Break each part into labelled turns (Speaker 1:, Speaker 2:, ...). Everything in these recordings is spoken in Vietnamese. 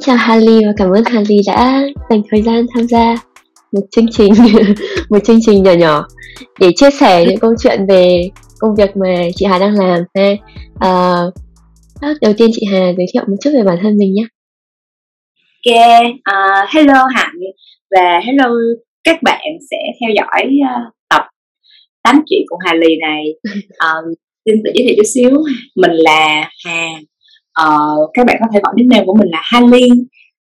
Speaker 1: chào Harley và cảm ơn Harley đã dành thời gian tham gia một chương trình một chương trình nhỏ nhỏ để chia sẻ những câu chuyện về công việc mà chị Hà đang làm ha. Uh, đầu tiên chị Hà giới thiệu một chút về bản thân mình nhé.
Speaker 2: Ok, uh, hello Hạnh và hello các bạn sẽ theo dõi uh, tập tám chuyện cùng Hà Lì này. Um, xin tự giới thiệu chút xíu, mình là Hà. Uh, các bạn có thể gọi nickname của mình là Hali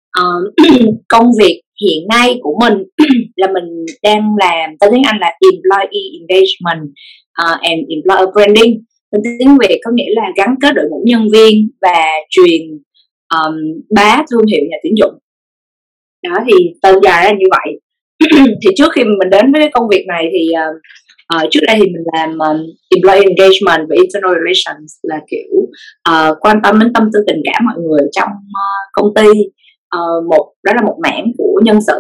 Speaker 2: Uh, ờ, công việc hiện nay của mình là mình đang làm tên tiếng Anh là Employee Engagement uh, and Employer Branding. Tên tiếng Việt có nghĩa là gắn kết đội ngũ nhân viên và truyền um, bá thương hiệu nhà tuyển dụng. Đó thì tên dài ra như vậy. Thì trước khi mình đến với cái công việc này thì uh, uh, trước đây thì mình làm um, employee engagement và internal relations là kiểu uh, quan tâm đến tâm tư tình cảm mọi người trong uh, công ty. Uh, một đó là một mảng của nhân sự.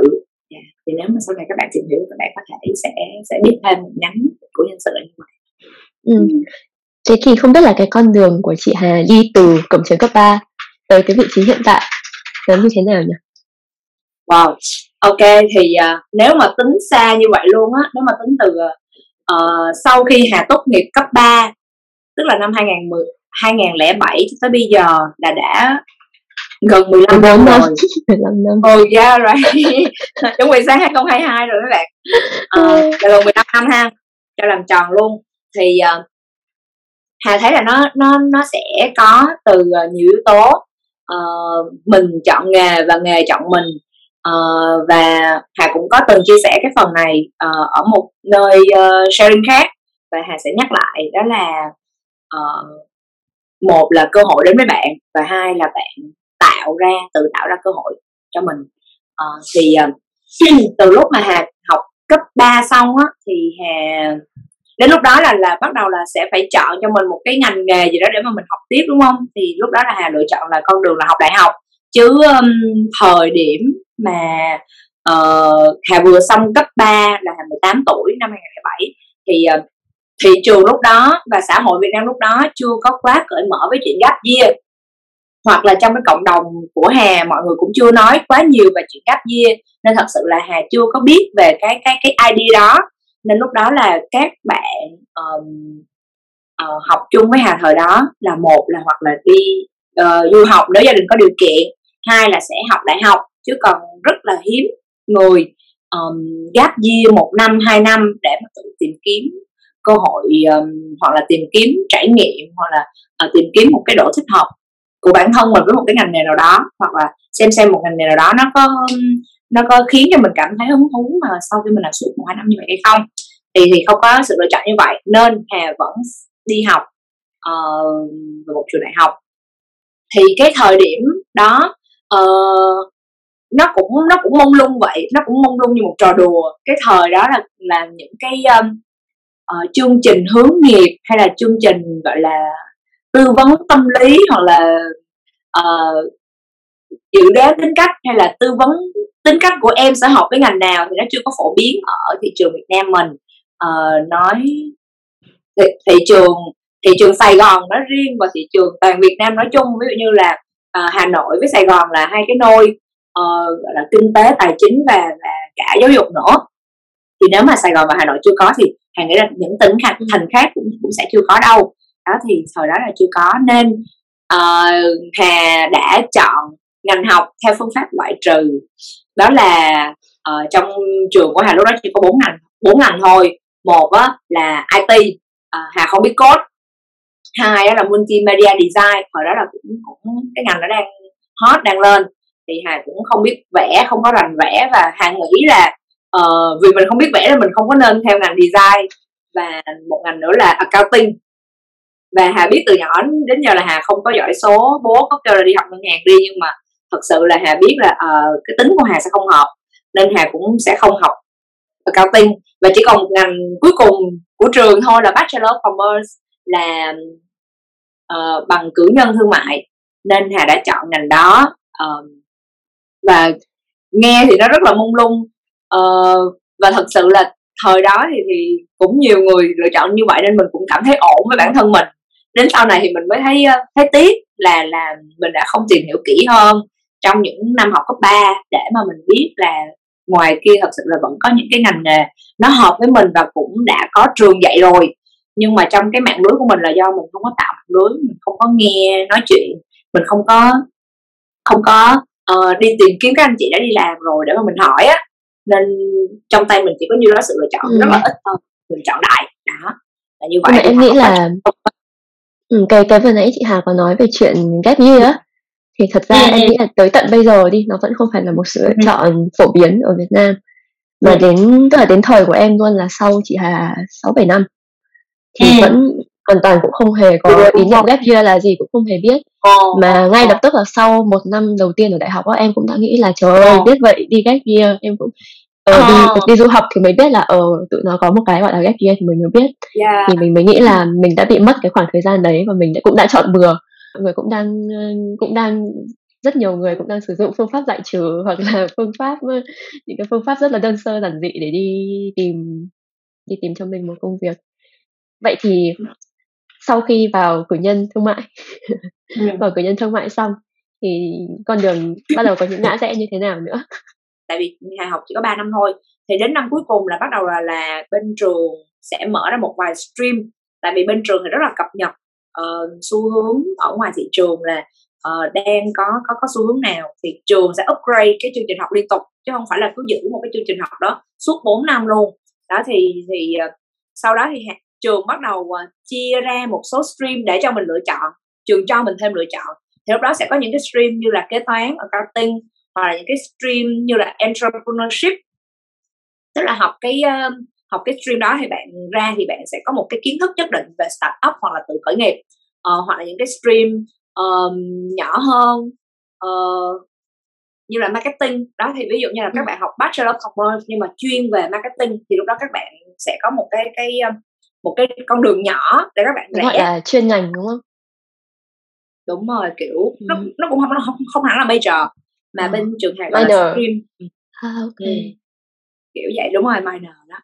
Speaker 2: Yeah. thì nếu mà sau này các bạn tìm hiểu các bạn có thể sẽ sẽ biết thêm một nhánh của nhân sự như vậy.
Speaker 1: Ừ. thế thì không biết là cái con đường của chị Hà đi từ cổng trường cấp 3 tới cái vị trí hiện tại nó như thế nào nhỉ?
Speaker 2: Wow. Ok thì uh, nếu mà tính xa như vậy luôn á nếu mà tính từ uh, sau khi Hà tốt nghiệp cấp 3 tức là năm 2010 2007 tới bây giờ là đã gần 15 năm rồi. 15 năm. Oh yeah right. Chuẩn bị sáng 2022 rồi các bạn. Uh, là gần 15 năm ha cho làm tròn luôn. Thì uh, Hà thấy là nó nó nó sẽ có từ uh, nhiều yếu tố uh, mình chọn nghề và nghề chọn mình uh, và Hà cũng có từng chia sẻ cái phần này uh, ở một nơi uh, sharing khác. Và Hà sẽ nhắc lại đó là uh, một là cơ hội đến với bạn và hai là bạn tạo ra tự tạo ra cơ hội cho mình. Uh, thì uh, từ lúc mà hà học cấp 3 xong á thì hà đến lúc đó là là bắt đầu là sẽ phải chọn cho mình một cái ngành nghề gì đó để mà mình học tiếp đúng không? Thì lúc đó là hà lựa chọn là con đường là học đại học. Chứ um, thời điểm mà uh, hà vừa xong cấp 3 là hà 18 tuổi năm 2007 thì uh, thị trường lúc đó và xã hội Việt Nam lúc đó chưa có quá cởi mở với chuyện gap year. Hoặc là trong cái cộng đồng của Hà mọi người cũng chưa nói quá nhiều về chuyện gap year nên thật sự là Hà chưa có biết về cái cái cái ID đó. Nên lúc đó là các bạn um, uh, học chung với Hà thời đó là một là hoặc là đi uh, du học nếu gia đình có điều kiện hai là sẽ học đại học chứ còn rất là hiếm người um, gap year một năm hai năm để mà tự tìm kiếm cơ hội um, hoặc là tìm kiếm trải nghiệm hoặc là uh, tìm kiếm một cái độ thích hợp của bản thân mình với một cái ngành nghề nào đó hoặc là xem xem một ngành nghề nào đó nó có nó có khiến cho mình cảm thấy hứng thú mà sau khi mình làm suốt một hai năm như vậy hay không thì thì không có sự lựa chọn như vậy. Nên hà vẫn đi học uh, một trường đại học. Thì cái thời điểm đó uh, nó cũng nó cũng mông lung vậy nó cũng mông lung như một trò đùa. Cái thời đó là là những cái um, uh, chương trình hướng nghiệp hay là chương trình gọi là tư vấn tâm lý hoặc là uh, dự đoán tính cách hay là tư vấn tính cách của em sẽ học với ngành nào thì nó chưa có phổ biến ở thị trường Việt Nam mình. Uh, nói thị, thị trường thị trường Sài Gòn nói riêng và thị trường toàn Việt Nam nói chung. Ví dụ như là uh, Hà Nội với Sài Gòn là hai cái nôi uh, gọi là kinh tế tài chính và, và cả giáo dục nữa. Thì nếu mà Sài Gòn và Hà Nội chưa có thì Hà nghĩ là những tỉnh thành khác cũng cũng sẽ chưa có đâu. Đó thì thời đó là chưa có. Nên uh, hà đã chọn ngành học theo phương pháp loại trừ. Đó là uh, trong trường của hà lúc đó chỉ có bốn ngành bốn ngành thôi. Một á, là it uh, hà không biết code. Hai á, là multimedia design. Hồi đó là cũng cũng cái ngành nó đang hot đang lên thì hà cũng không biết vẽ không có rành vẽ và hà nghĩ là uh, vì mình không biết vẽ là mình không có nên theo ngành design và một ngành nữa là accounting. Và hà biết từ nhỏ đến giờ là hà không có giỏi số bố có kêu là đi học ngân hàng đi nhưng mà thật sự là hà biết là uh, cái tính của hà sẽ không hợp nên hà cũng sẽ không học accounting. Và chỉ còn một ngành cuối cùng của trường thôi là bachelor of commerce là uh, bằng cử nhân thương mại nên hà đã chọn ngành đó uh, và nghe thì nó rất là mông lung. Uh, và thật sự là thời đó thì thì cũng nhiều người lựa chọn như vậy nên mình cũng cảm thấy ổn với bản thân mình. Đến sau này thì mình mới thấy thấy tiếc là là mình đã không tìm hiểu kỹ hơn trong những năm học cấp 3 để mà mình biết là ngoài kia thật sự là vẫn có những cái ngành nghề nó hợp với mình và cũng đã có trường dạy rồi. Nhưng mà trong cái mạng lưới của mình là do mình không có tạo mạng lưới mình không có nghe nói chuyện mình không có không có uh, đi tìm kiếm các anh chị đã đi làm rồi để mà mình hỏi á nên trong tay mình chỉ có như đó sự lựa chọn ừ. rất là ít thôi mình chọn đại đó là như vậy
Speaker 1: em nghĩ là ừ, cái cái vừa nãy chị Hà có nói về chuyện ghép year á thì thật ra ừ. em nghĩ là tới tận bây giờ đi nó vẫn không phải là một sự lựa ừ. chọn phổ biến ở Việt Nam mà ừ. đến tức là đến thời của em luôn là sau chị Hà sáu bảy năm thì ừ. vẫn hoàn toàn cũng không hề có ý niệm ghép year là gì cũng không hề biết. Ờ, mà ngay lập tức là sau một năm đầu tiên ở đại học đó, em cũng đã nghĩ là trời ơi biết vậy đi ghép year. Em cũng ờ, đi đi du học thì mới biết là ờ tụi nó có một cái gọi là ghép year thì mình mới biết. Yeah. thì mình mới nghĩ là mình đã bị mất cái khoảng thời gian đấy và mình đã, cũng đã chọn bừa. Mọi người cũng đang cũng đang rất nhiều người cũng đang sử dụng phương pháp giải trừ hoặc là phương pháp những cái phương pháp rất là đơn sơ giản dị để đi tìm đi tìm cho mình một công việc. Vậy thì sau khi vào cử nhân thương mại. Ừ. vào cử nhân thương mại xong thì con đường bắt đầu có những ngã rẽ như thế nào nữa?
Speaker 2: Tại vì hà học chỉ có 3 năm thôi thì đến năm cuối cùng là bắt đầu là là bên trường sẽ mở ra một vài stream. Tại vì bên trường thì rất là cập nhật uh, xu hướng ở ngoài thị trường là uh, đang có có có xu hướng nào thì trường sẽ upgrade cái chương trình học liên tục chứ không phải là cứ giữ một cái chương trình học đó suốt 4 năm luôn. Đó thì thì uh, sau đó thì trường bắt đầu uh, chia ra một số stream để cho mình lựa chọn trường cho mình thêm lựa chọn. Thì lúc đó sẽ có những cái stream như là kế toán accounting hoặc là những cái stream như là entrepreneurship. Tức là học cái uh, học cái stream đó thì bạn ra thì bạn sẽ có một cái kiến thức nhất định về startup hoặc là tự khởi nghiệp. Uh, hoặc là những cái stream um, nhỏ hơn uh, như là marketing. Đó thì ví dụ như là các ừ. bạn học bachelor of commerce nhưng mà chuyên về marketing thì lúc đó các bạn sẽ có một cái cái một cái con đường nhỏ để các bạn
Speaker 1: gọi là chuyên ngành đúng không
Speaker 2: đúng rồi kiểu ừ. nó nó cũng không không, không hẳn là major mà ừ. bên trường hàng gọi là stream
Speaker 1: à, ok ừ.
Speaker 2: kiểu vậy đúng rồi minor đó,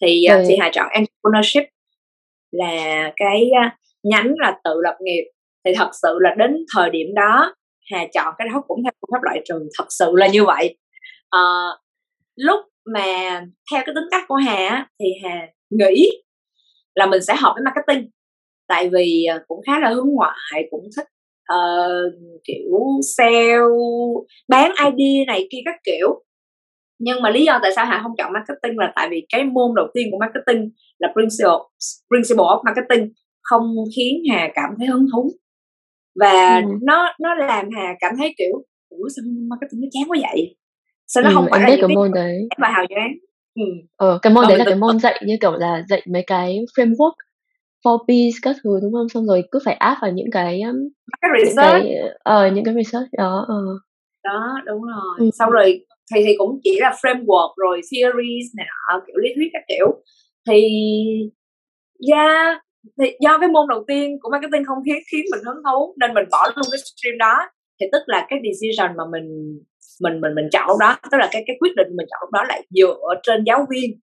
Speaker 2: thì ừ. thì hà chọn entrepreneurship là cái nhánh là tự lập nghiệp thì thật sự là đến thời điểm đó hà chọn cái đó cũng theo phương pháp loại trừ thật sự là như vậy à, lúc mà theo cái tính cách của hà thì hà nghĩ là mình sẽ học với marketing. Tại vì ờ, cũng khá là hướng ngoại cũng thích uh, kiểu sale bán ID này kia các kiểu. Nhưng mà lý do tại sao hà không chọn marketing là tại vì cái môn đầu tiên của marketing là principle principle of marketing không khiến hà cảm thấy hứng thú. Và ừ. nó nó làm hà cảm thấy kiểu ủa sao marketing nó chán quá vậy? Sao nó ừ, không phải là
Speaker 1: cái môn đấy.
Speaker 2: và hào nhoáng
Speaker 1: ừ. ờ cái môn đấy là cái môn dạy như kiểu là dạy mấy cái framework for peace các thứ đúng không xong rồi cứ phải áp vào những cái um,
Speaker 2: cái research
Speaker 1: những cái, uh, những cái research đó uh.
Speaker 2: đó đúng rồi ừ. sau rồi thì thì cũng chỉ là framework rồi theories này nọ kiểu lý thuyết các kiểu thì yeah thì do cái môn đầu tiên của marketing không khiến khiến mình hứng thú nên mình bỏ luôn cái stream đó thì tức là cái decision mà mình mình mình mình chọn lúc đó. Tức là cái cái quyết định mình chọn lúc đó lại dựa trên giáo viên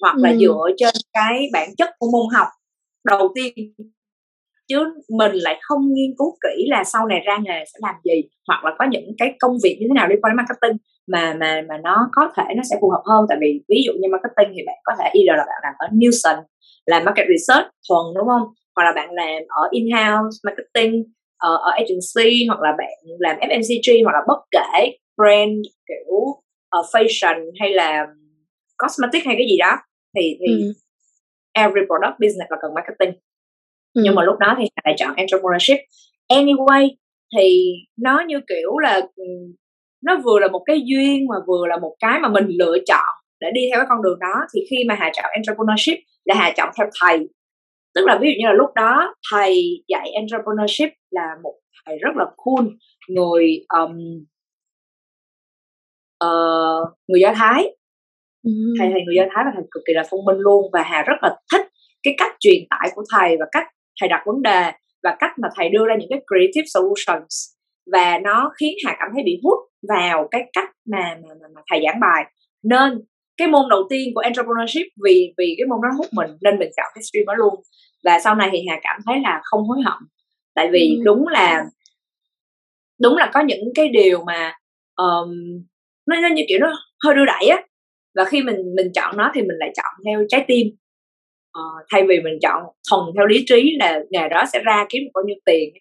Speaker 2: hoặc là ừ. dựa trên cái bản chất của môn học đầu tiên. Chứ mình lại không nghiên cứu kỹ là sau này ra nghề sẽ làm gì hoặc là có những cái công việc như thế nào liên quan đến marketing mà mà mà nó có thể nó sẽ phù hợp hơn. Tại vì ví dụ như marketing thì bạn có thể either là bạn làm ở Nielsen làm market research thuần đúng không? Hoặc là bạn làm ở in-house marketing ở, ở agency hoặc là bạn làm FMCG hoặc là bất kể brand kiểu uh, fashion hay là cosmetic hay cái gì đó thì thì ừ. every product business là cần marketing ừ. nhưng mà lúc đó thì lại chọn entrepreneurship anyway thì nó như kiểu là ừ, nó vừa là một cái duyên mà vừa là một cái mà mình lựa chọn để đi theo cái con đường đó thì khi mà hà chọn entrepreneurship là hà chọn theo thầy tức là ví dụ như là lúc đó thầy dạy entrepreneurship là một thầy rất là cool người um, uh, người do thái. Ừ. thầy thầy người do thái và thầy cực kỳ là thông minh luôn và hà rất là thích cái cách truyền tải của thầy và cách thầy đặt vấn đề và cách mà thầy đưa ra những cái creative solutions. Và nó khiến hà cảm thấy bị hút vào cái cách mà mà, mà, mà thầy giảng bài. Nên cái môn đầu tiên của entrepreneurship vì vì cái môn đó hút mình nên mình chọn cái stream đó luôn. Và sau này thì hà cảm thấy là không hối hận. Tại vì ừ. đúng là đúng là có những cái điều mà um, nó, nó như kiểu nó hơi đưa đẩy á. Và khi mình mình chọn nó thì mình lại chọn theo trái tim. Uh, thay vì mình chọn thuần theo lý trí là nghề đó sẽ ra kiếm bao nhiêu tiền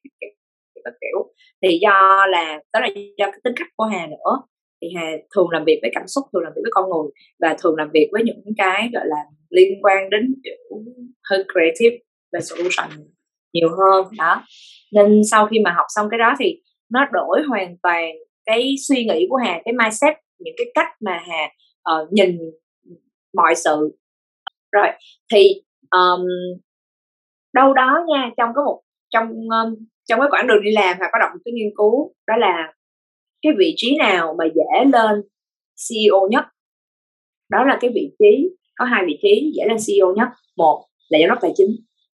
Speaker 2: các kiểu. Thì do là đó là do cái tính cách của hà nữa. Thì hà thường làm việc với cảm xúc thường làm việc với con người và thường làm việc với những cái gọi là liên quan đến kiểu hơi creative và solution nhiều hơn. Đó. Nên sau khi mà học xong cái đó thì nó đổi hoàn toàn cái suy nghĩ của hà cái mindset những cái cách mà hà uh, nhìn mọi sự. Rồi thì um, đâu đó nha trong cái một trong um, trong cái quãng đường đi làm hà có đọc một cái nghiên cứu đó là cái vị trí nào mà dễ lên CEO nhất? Đó là cái vị trí có hai vị trí dễ lên CEO nhất. Một là giám đốc tài chính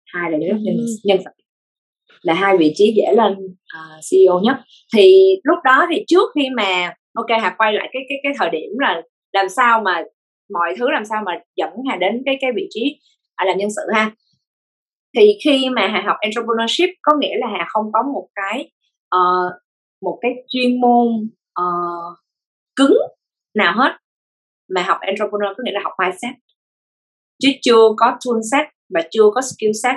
Speaker 2: hai là giám đốc nhân, nhân sự là hai vị trí dễ lên à, uh, CEO nhất. Thì lúc đó thì trước khi mà ok hà quay lại cái cái cái thời điểm là làm sao mà mọi thứ làm sao mà dẫn hà đến cái cái vị trí à, làm nhân sự ha. Thì khi mà hà học entrepreneurship có nghĩa là hà không có một cái uh, một cái chuyên môn uh, cứng nào hết. Mà học entrepreneur có nghĩa là học mindset. Chứ chưa có tool set và chưa có skill set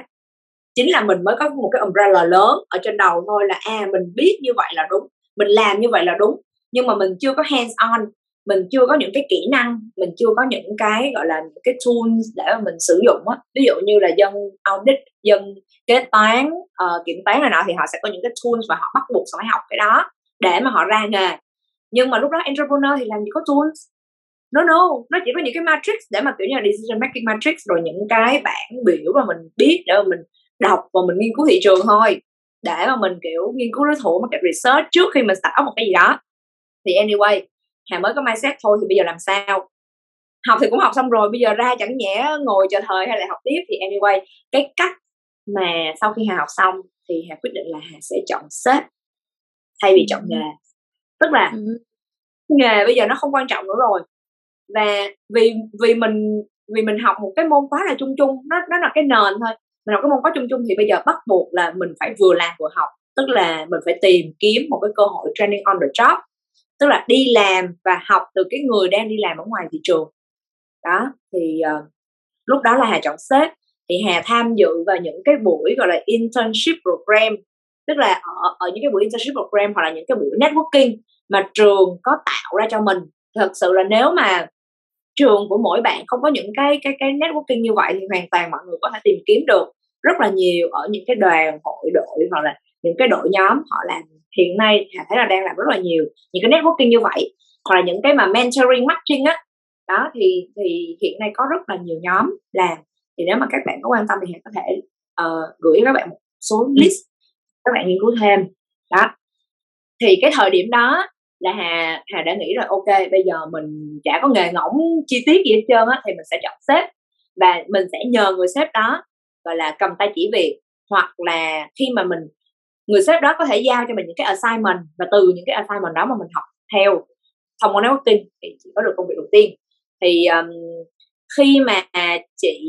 Speaker 2: chính là mình mới có một cái umbrella lớn ở trên đầu thôi là à mình biết như vậy là đúng mình làm như vậy là đúng. Nhưng mà mình chưa có hands on mình chưa có những cái kỹ năng mình chưa có những cái gọi là những cái tools để mà mình sử dụng á. Ví dụ như là dân audit dân kế toán uh, kiểm toán này nọ thì họ sẽ có những cái tools và họ bắt buộc phải học cái đó để mà họ ra nghề. Nhưng mà lúc đó entrepreneur thì làm gì có tools? No no nó chỉ có những cái matrix để mà kiểu như là decision making matrix rồi những cái bảng biểu mà mình biết để mà mình đọc và mình nghiên cứu thị trường thôi. Để mà mình kiểu nghiên cứu đối thủ market research trước khi mình up một cái gì đó. Thì anyway hà mới có mindset thôi thì bây giờ làm sao? Học thì cũng học xong rồi bây giờ ra chẳng nhẽ ngồi chờ thời hay là học tiếp. Thì anyway cái cách mà sau khi hà học xong thì hà quyết định là hà sẽ chọn sếp thay vì chọn nghề. Tức là ừ. nghề bây giờ nó không quan trọng nữa rồi. Và vì vì mình vì mình học một cái môn quá là chung chung nó nó là cái nền thôi mình học cái môn quá chung chung thì bây giờ bắt buộc là mình phải vừa làm vừa học tức là mình phải tìm kiếm một cái cơ hội training on the job tức là đi làm và học từ cái người đang đi làm ở ngoài thị trường. Đó thì uh, lúc đó là hà chọn sếp thì hà tham dự vào những cái buổi gọi là internship program tức là ở, ở những cái buổi internship program hoặc là những cái buổi networking mà trường có tạo ra cho mình. Thật sự là nếu mà trường của mỗi bạn không có những cái cái cái networking như vậy thì hoàn toàn mọi người có thể tìm kiếm được rất là nhiều ở những cái đoàn hội đội hoặc là những cái đội nhóm họ làm. Hiện nay hà thấy là đang làm rất là nhiều những cái networking như vậy. Hoặc là những cái mà mentoring matching á. Đó thì thì hiện nay có rất là nhiều nhóm làm. Thì nếu mà các bạn có quan tâm thì hà có thể uh, gửi các bạn một số list các bạn nghiên cứu thêm. Đó. Thì cái thời điểm đó là hà hà đã nghĩ rồi ok bây giờ mình chả có nghề ngỗng chi tiết gì hết trơn á thì mình sẽ chọn sếp. Và mình sẽ nhờ người sếp đó gọi là cầm tay chỉ việc hoặc là khi mà mình người sếp đó có thể giao cho mình những cái assignment và từ những cái assignment đó mà mình học theo thông qua networking thì chỉ có được công việc đầu tiên. Thì um, khi mà chị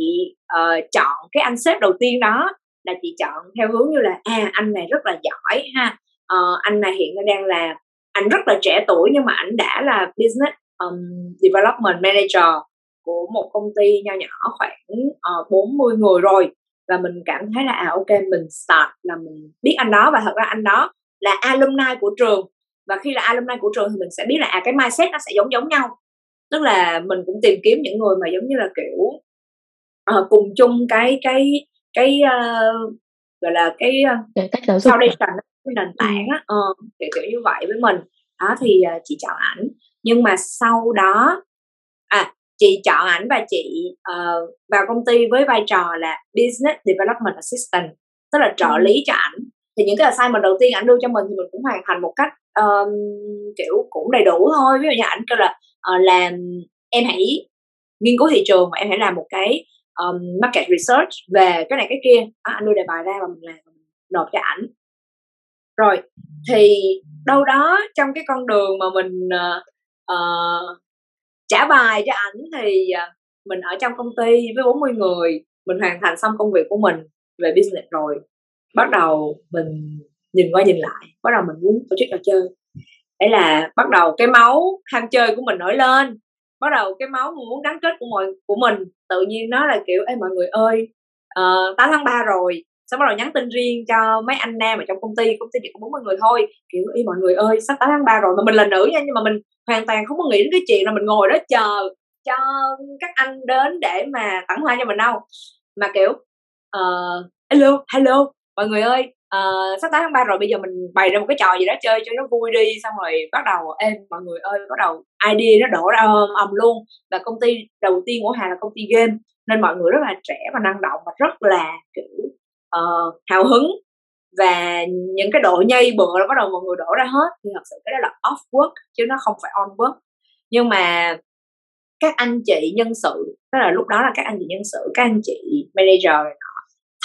Speaker 2: uh, chọn cái anh sếp đầu tiên đó là chị chọn theo hướng như là à anh này rất là giỏi ha uh, anh này hiện đang là anh rất là trẻ tuổi nhưng mà anh đã là business um, development manager của một công ty nho nhỏ khoảng ờ, uh, 40 người rồi. Và mình cảm thấy là à ok mình start là mình biết anh đó và thật ra anh đó là alumni của trường. Và khi là alumni của trường thì mình sẽ biết là à cái mindset nó sẽ giống giống nhau. Tức là mình cũng tìm kiếm những người mà giống như là kiểu uh, cùng chung cái cái cái uh, gọi là cái uh,
Speaker 1: cách giáo dục foundation
Speaker 2: cái nền tảng á uh, kiểu kiểu như vậy với mình. Đó thì uh, chị chọn ảnh. Nhưng mà sau đó à chị chọn ảnh và chị uh, vào công ty với vai trò là business development assistant tức là trợ lý cho ảnh. Thì những cái assignment đầu tiên ảnh đưa cho mình thì mình cũng hoàn thành một cách um, kiểu cũng đầy đủ thôi. Ví dụ như ảnh kêu là uh, làm em hãy nghiên cứu thị trường và em hãy làm một cái um, market research về cái này cái kia. À, anh đưa đề bài ra và mình làm nộp cho ảnh. Rồi thì đâu đó trong cái con đường mà mình uh, uh, trả bài cho ảnh thì uh, mình ở trong công ty với 40 người mình hoàn thành xong công việc của mình về business rồi bắt đầu mình nhìn qua nhìn lại bắt đầu mình muốn tổ chức trò chơi. Đấy là bắt đầu cái máu ham chơi của mình nổi lên bắt đầu cái máu muốn gắn kết của mọi của mình. Tự nhiên nó là kiểu ê mọi người ơi ờ, uh, 8 tháng 3 rồi xong bắt đầu nhắn tin riêng cho mấy anh nam ở trong công ty công ty chỉ có 40 người thôi. Kiểu ý mọi người ơi sắp 8 tháng 3 rồi? Mà mình là nữ nha nhưng mà mình hoàn toàn không có nghĩ đến cái chuyện là mình ngồi đó chờ cho các anh đến để mà tặng hoa cho mình đâu. Mà kiểu uh, hello hello mọi người ơi uh, sắp tới tháng 3 rồi bây giờ mình bày ra một cái trò gì đó chơi cho nó vui đi xong rồi bắt đầu em mọi người ơi bắt đầu idea nó đổ ra ầm ầm luôn. Và công ty đầu tiên của hà là công ty game nên mọi người rất là trẻ và năng động và rất là kiểu uh, hào hứng. Và những cái độ nhây bựa nó bắt đầu mọi người đổ ra hết. Thì thật sự cái đó là off work chứ nó không phải on work. Nhưng mà các anh chị nhân sự tức là lúc đó là các anh chị nhân sự các anh chị manager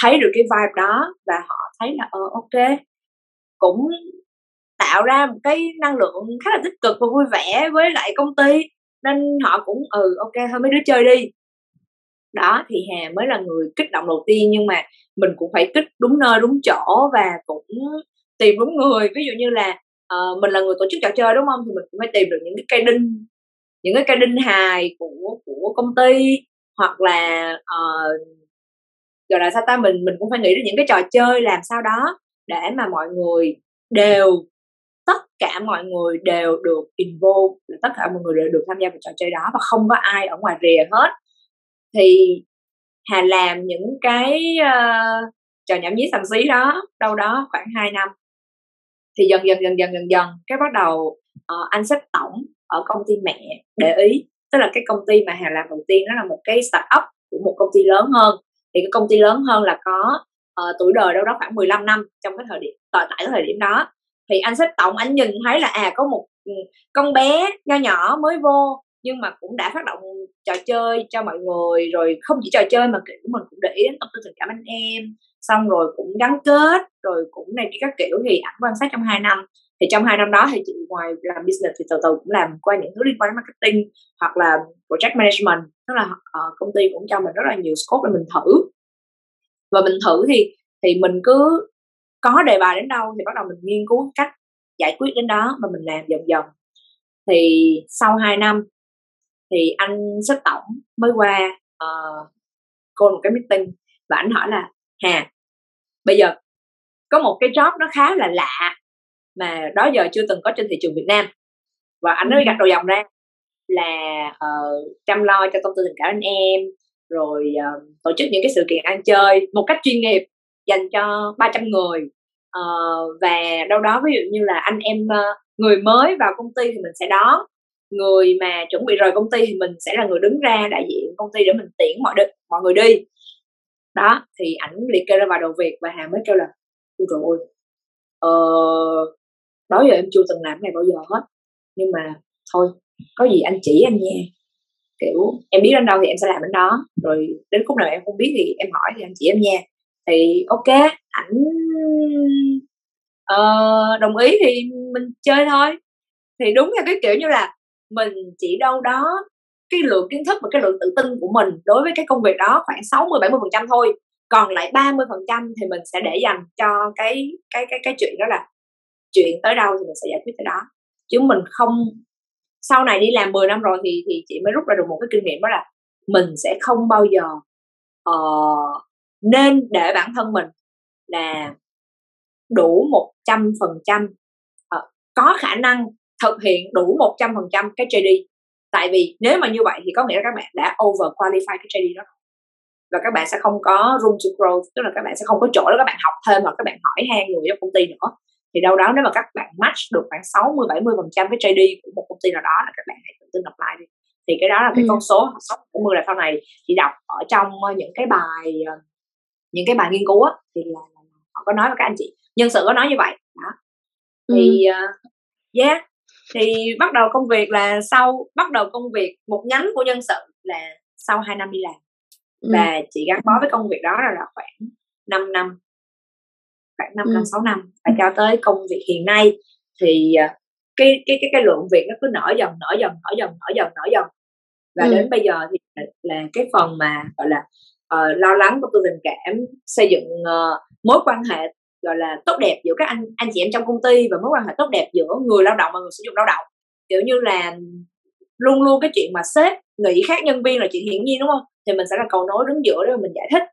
Speaker 2: thấy được cái vibe đó và họ thấy là ờ ok cũng tạo ra một cái năng lượng khá là tích cực và vui vẻ với lại công ty. Nên họ cũng ừ ok thôi mấy đứa chơi đi. Đó thì hà mới là người kích động đầu tiên nhưng mà mình cũng phải kích đúng nơi đúng chỗ và cũng tìm đúng người. Ví dụ như là uh, mình là người tổ chức trò chơi đúng không? Thì mình cũng phải tìm được những cái cây đinh những cái cây đinh hài của của công ty hoặc là uh, gọi là sao ta? Mình mình cũng phải nghĩ ra những cái trò chơi làm sao đó để mà mọi người đều tất cả mọi người đều được involve tất cả mọi người đều được tham gia vào trò chơi đó và không có ai ở ngoài rìa hết. Thì hà làm những cái uh, trò nhảm nhí xàm xí đó đâu đó khoảng 2 năm. Thì dần dần dần dần dần dần cái bắt đầu uh, anh xếp tổng ở công ty mẹ để ý. Tức là cái công ty mà hà làm đầu tiên nó là một cái startup của một công ty lớn hơn thì cái công ty lớn hơn là có uh, tuổi đời đâu đó khoảng 15 năm trong cái thời điểm tại tại cái thời điểm đó. Thì anh sếp tổng anh nhìn thấy là à có một ừ, con bé nho nhỏ mới vô nhưng mà cũng đã phát động trò chơi cho mọi người rồi không chỉ trò chơi mà kiểu mình cũng để ý đến tâm tư tình cảm anh em. Xong rồi cũng gắn kết rồi cũng này các kiểu thì ảnh quan sát trong hai năm. Thì trong hai năm đó thì chị ngoài làm business thì từ từ cũng làm qua những thứ liên quan đến marketing hoặc là project management tức là uh, công ty cũng cho mình rất là nhiều scope để mình thử. Và mình thử thì thì mình cứ có đề bài đến đâu thì bắt đầu mình nghiên cứu cách giải quyết đến đó và mình làm dần dần. Thì sau 2 năm thì anh sếp tổng mới qua uh, cô một cái meeting và anh hỏi là hà bây giờ có một cái job nó khá là lạ mà đó giờ chưa từng có trên thị trường Việt Nam. Và anh mới gạch đầu dòng ra là uh, chăm lo cho công ty tình cảm anh em rồi uh, tổ chức những cái sự kiện ăn chơi một cách chuyên nghiệp dành cho 300 người. Uh, và đâu đó ví dụ như là anh em uh, người mới vào công ty thì mình sẽ đón người mà chuẩn bị rời công ty thì mình sẽ là người đứng ra đại diện công ty để mình tiễn mọi đ- mọi người đi. Đó thì ảnh liệt kê ra vài đầu việc và hà mới kêu là ôi trời ơi ờ, đó giờ em chưa từng làm cái này bao giờ hết. Nhưng mà thôi có gì anh chỉ anh nha. Kiểu em biết đến đâu thì em sẽ làm đến đó. Rồi đến khúc nào em không biết thì em hỏi thì anh chỉ em nha. Thì ok ảnh uh, đồng ý thì mình chơi thôi. Thì đúng là cái kiểu như là mình chỉ đâu đó cái lượng kiến thức và cái lượng tự tin của mình đối với cái công việc đó khoảng 60 70 phần trăm thôi. Còn lại 30 phần trăm thì mình sẽ để dành cho cái cái cái cái chuyện đó là chuyện tới đâu thì mình sẽ giải quyết tới đó. Chứ mình không sau này đi làm 10 năm rồi thì thì chị mới rút ra được một cái kinh nghiệm đó là mình sẽ không bao giờ uh, nên để bản thân mình là đủ một trăm phần trăm ờ, có khả năng thực hiện đủ một trăm phần trăm cái JD tại vì nếu mà như vậy thì có nghĩa là các bạn đã over qualify cái JD đó và các bạn sẽ không có room to grow tức là các bạn sẽ không có chỗ để các bạn học thêm hoặc các bạn hỏi han người trong công ty nữa thì đâu đó nếu mà các bạn match được khoảng 60 70 phần trăm cái JD của một công ty nào đó là các bạn hãy tự tin apply đi. Thì cái đó là cái ừ. con số 60 70 là sau này chị đọc ở trong ờ, những cái bài ờ, những cái bài nghiên cứu á thì là, họ có nói với các anh chị. Nhân sự có nói như vậy đó. Thì ừ. uh, yeah. Thì bắt đầu công việc là sau bắt đầu công việc một nhánh của nhân sự là sau 2 năm đi làm. Ừ. và chị gắn bó với công việc đó là, là khoảng 5 năm khoảng 5 ừ. năm 6 năm. Và cho tới công việc hiện nay thì à, cái cái cái cái lượng việc nó cứ nở dần nở dần nở dần nở dần nở dần. Và ừ. đến bây giờ thì là, là cái phần mà gọi là uh, lo lắng của tôi tình cảm xây dựng uh, mối quan hệ gọi là tốt đẹp giữa các anh anh chị em trong công ty và mối quan hệ tốt đẹp giữa người lao động và người sử dụng lao động. Kiểu như là luôn luôn cái chuyện mà sếp nghĩ khác nhân viên là chuyện hiển nhiên đúng không? Thì mình sẽ là cầu nối đứng giữa để mình giải thích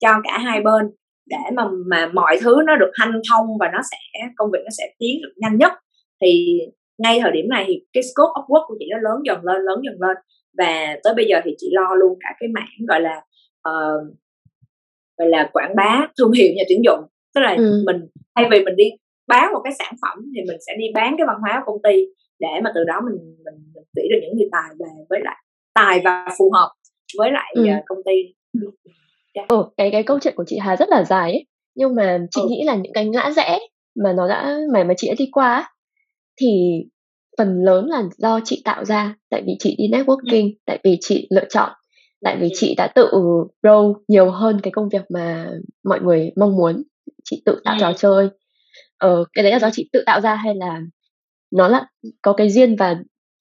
Speaker 2: cho cả hai bên để mà mà mọi thứ nó được hanh thông và nó sẽ công việc nó sẽ tiến được nhanh nhất thì ngay thời điểm này thì cái scope of work của chị nó lớn dần lên lớn dần lên và tới bây giờ thì chị lo luôn cả cái mảng gọi là uh, gọi là quảng bá thương hiệu nhà tuyển dụng tức là ừ. mình thay vì mình đi bán một cái sản phẩm thì mình sẽ đi bán cái văn hóa của công ty để mà từ đó mình mình, mình tuyển được những người tài về với lại tài và phù hợp với lại ừ. uh, công ty
Speaker 1: yeah. ừ, cái cái câu chuyện của chị Hà rất là dài ấy nhưng mà chị ừ. nghĩ là những cái ngã rẽ mà nó đã mà mà chị đã đi qua thì phần lớn là do chị tạo ra. Tại vì chị đi networking ừ. tại vì chị lựa chọn tại vì chị đã tự grow nhiều hơn cái công việc mà mọi người mong muốn. Chị tự tạo trò chơi. Ờ cái đấy là do chị tự tạo ra hay là nó là có cái duyên và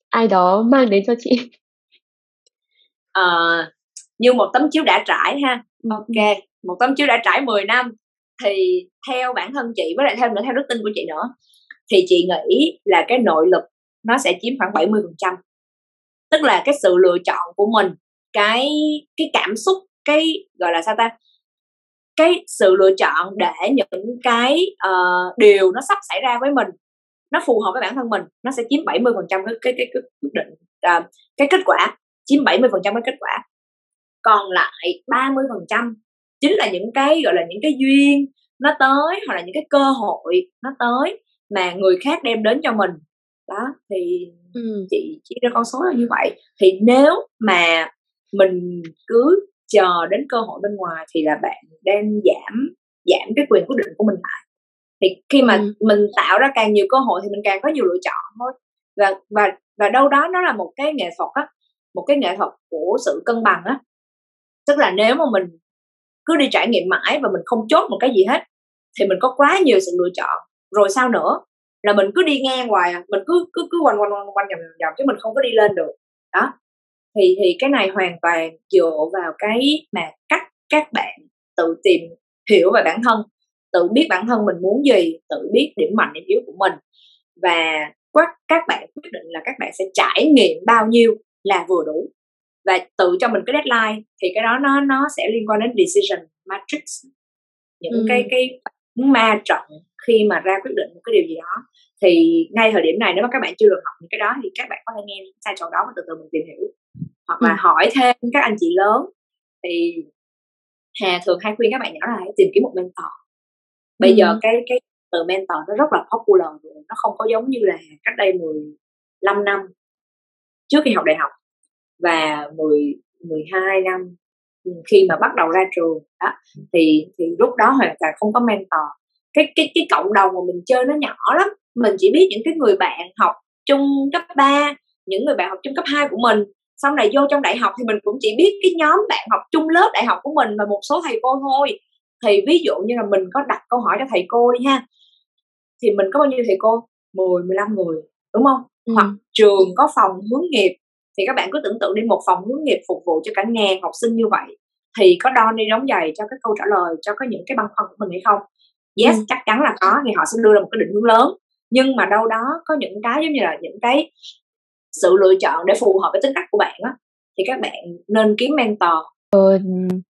Speaker 1: ai đó mang đến cho chị?
Speaker 2: À, như một tấm chiếu đã trải ha ok một tấm chiếu đã trải 10 năm. Thì theo bản thân chị với lại theo nữa theo đức tin của chị nữa thì chị nghĩ là cái nội lực nó sẽ chiếm khoảng 70 phần trăm. Tức là cái sự lựa chọn của mình cái cái cảm xúc cái gọi là sao ta cái sự lựa chọn để những cái uh, điều nó sắp xảy ra với mình nó phù hợp với bản thân mình nó sẽ chiếm 70 phần trăm cái cái cái quyết định uh, cái kết quả chiếm 70 phần trăm cái kết quả còn lại 30 phần trăm. Chính là những cái gọi là những cái duyên nó tới hoặc là những cái cơ hội nó tới mà người khác đem đến cho mình. Đó thì ừ. chị chỉ ra con số là như vậy. Thì nếu mà mình cứ chờ đến cơ hội bên ngoài thì là bạn đang giảm giảm cái quyền quyết định của mình lại. Thì khi mà ừ. mình tạo ra càng nhiều cơ hội thì mình càng có nhiều lựa chọn thôi. Và và và đâu đó nó là một cái nghệ thuật á một cái nghệ thuật của sự cân bằng á tức là nếu mà mình cứ đi trải nghiệm mãi và mình không chốt một cái gì hết, thì mình có quá nhiều sự lựa chọn. Rồi sao nữa? Là mình cứ đi ngang hoài à mình cứ cứ cứ quanh quanh quanh quanh vòng vòng chứ mình không có đi lên được. Đó. Thì thì cái này hoàn toàn dựa vào cái mà cách các bạn tự tìm hiểu về bản thân, tự biết bản thân mình muốn gì, tự biết điểm mạnh, điểm yếu của mình. Và các các bạn quyết định là các bạn sẽ trải nghiệm bao nhiêu là vừa đủ và tự cho mình cái deadline thì cái đó nó nó sẽ liên quan đến decision matrix. Những ừ. cái cái ma trận khi mà ra quyết định một cái điều gì đó. Thì ngay thời điểm này nếu mà các bạn chưa được học những cái đó thì các bạn có thể nghe sai chỗ đó và từ từ mình tìm hiểu. Hoặc là ừ. hỏi thêm các anh chị lớn. Thì hà thường hay khuyên các bạn nhỏ là hãy tìm kiếm một mentor. Bây ừ. giờ cái cái từ mentor nó rất là popular rồi nó không có giống như là cách đây 15 năm trước khi học đại học và 10 12 năm khi mà bắt đầu ra trường đó thì thì lúc đó hoàn toàn không có mentor. Cái cái cái cộng đồng mà mình chơi nó nhỏ lắm. Mình chỉ biết những cái người bạn học chung cấp 3 những người bạn học chung cấp 2 của mình. Sau này vô trong đại học thì mình cũng chỉ biết cái nhóm bạn học chung lớp đại học của mình và một số thầy cô thôi. Thì ví dụ như là mình có đặt câu hỏi cho thầy cô đi ha thì mình có bao nhiêu thầy cô? 10, 15 người đúng không? Ừ. hoặc trường có phòng hướng nghiệp thì các bạn cứ tưởng tượng đi một phòng hướng nghiệp phục vụ cho cả ngàn học sinh như vậy thì có đo đi đóng giày cho cái câu trả lời cho có những cái băn khoăn của mình hay không yes ừ. chắc chắn là có thì họ sẽ đưa ra một cái định hướng lớn nhưng mà đâu đó có những cái giống như là những cái sự lựa chọn để phù hợp với tính cách của bạn á thì các bạn nên kiếm mentor
Speaker 1: ờ,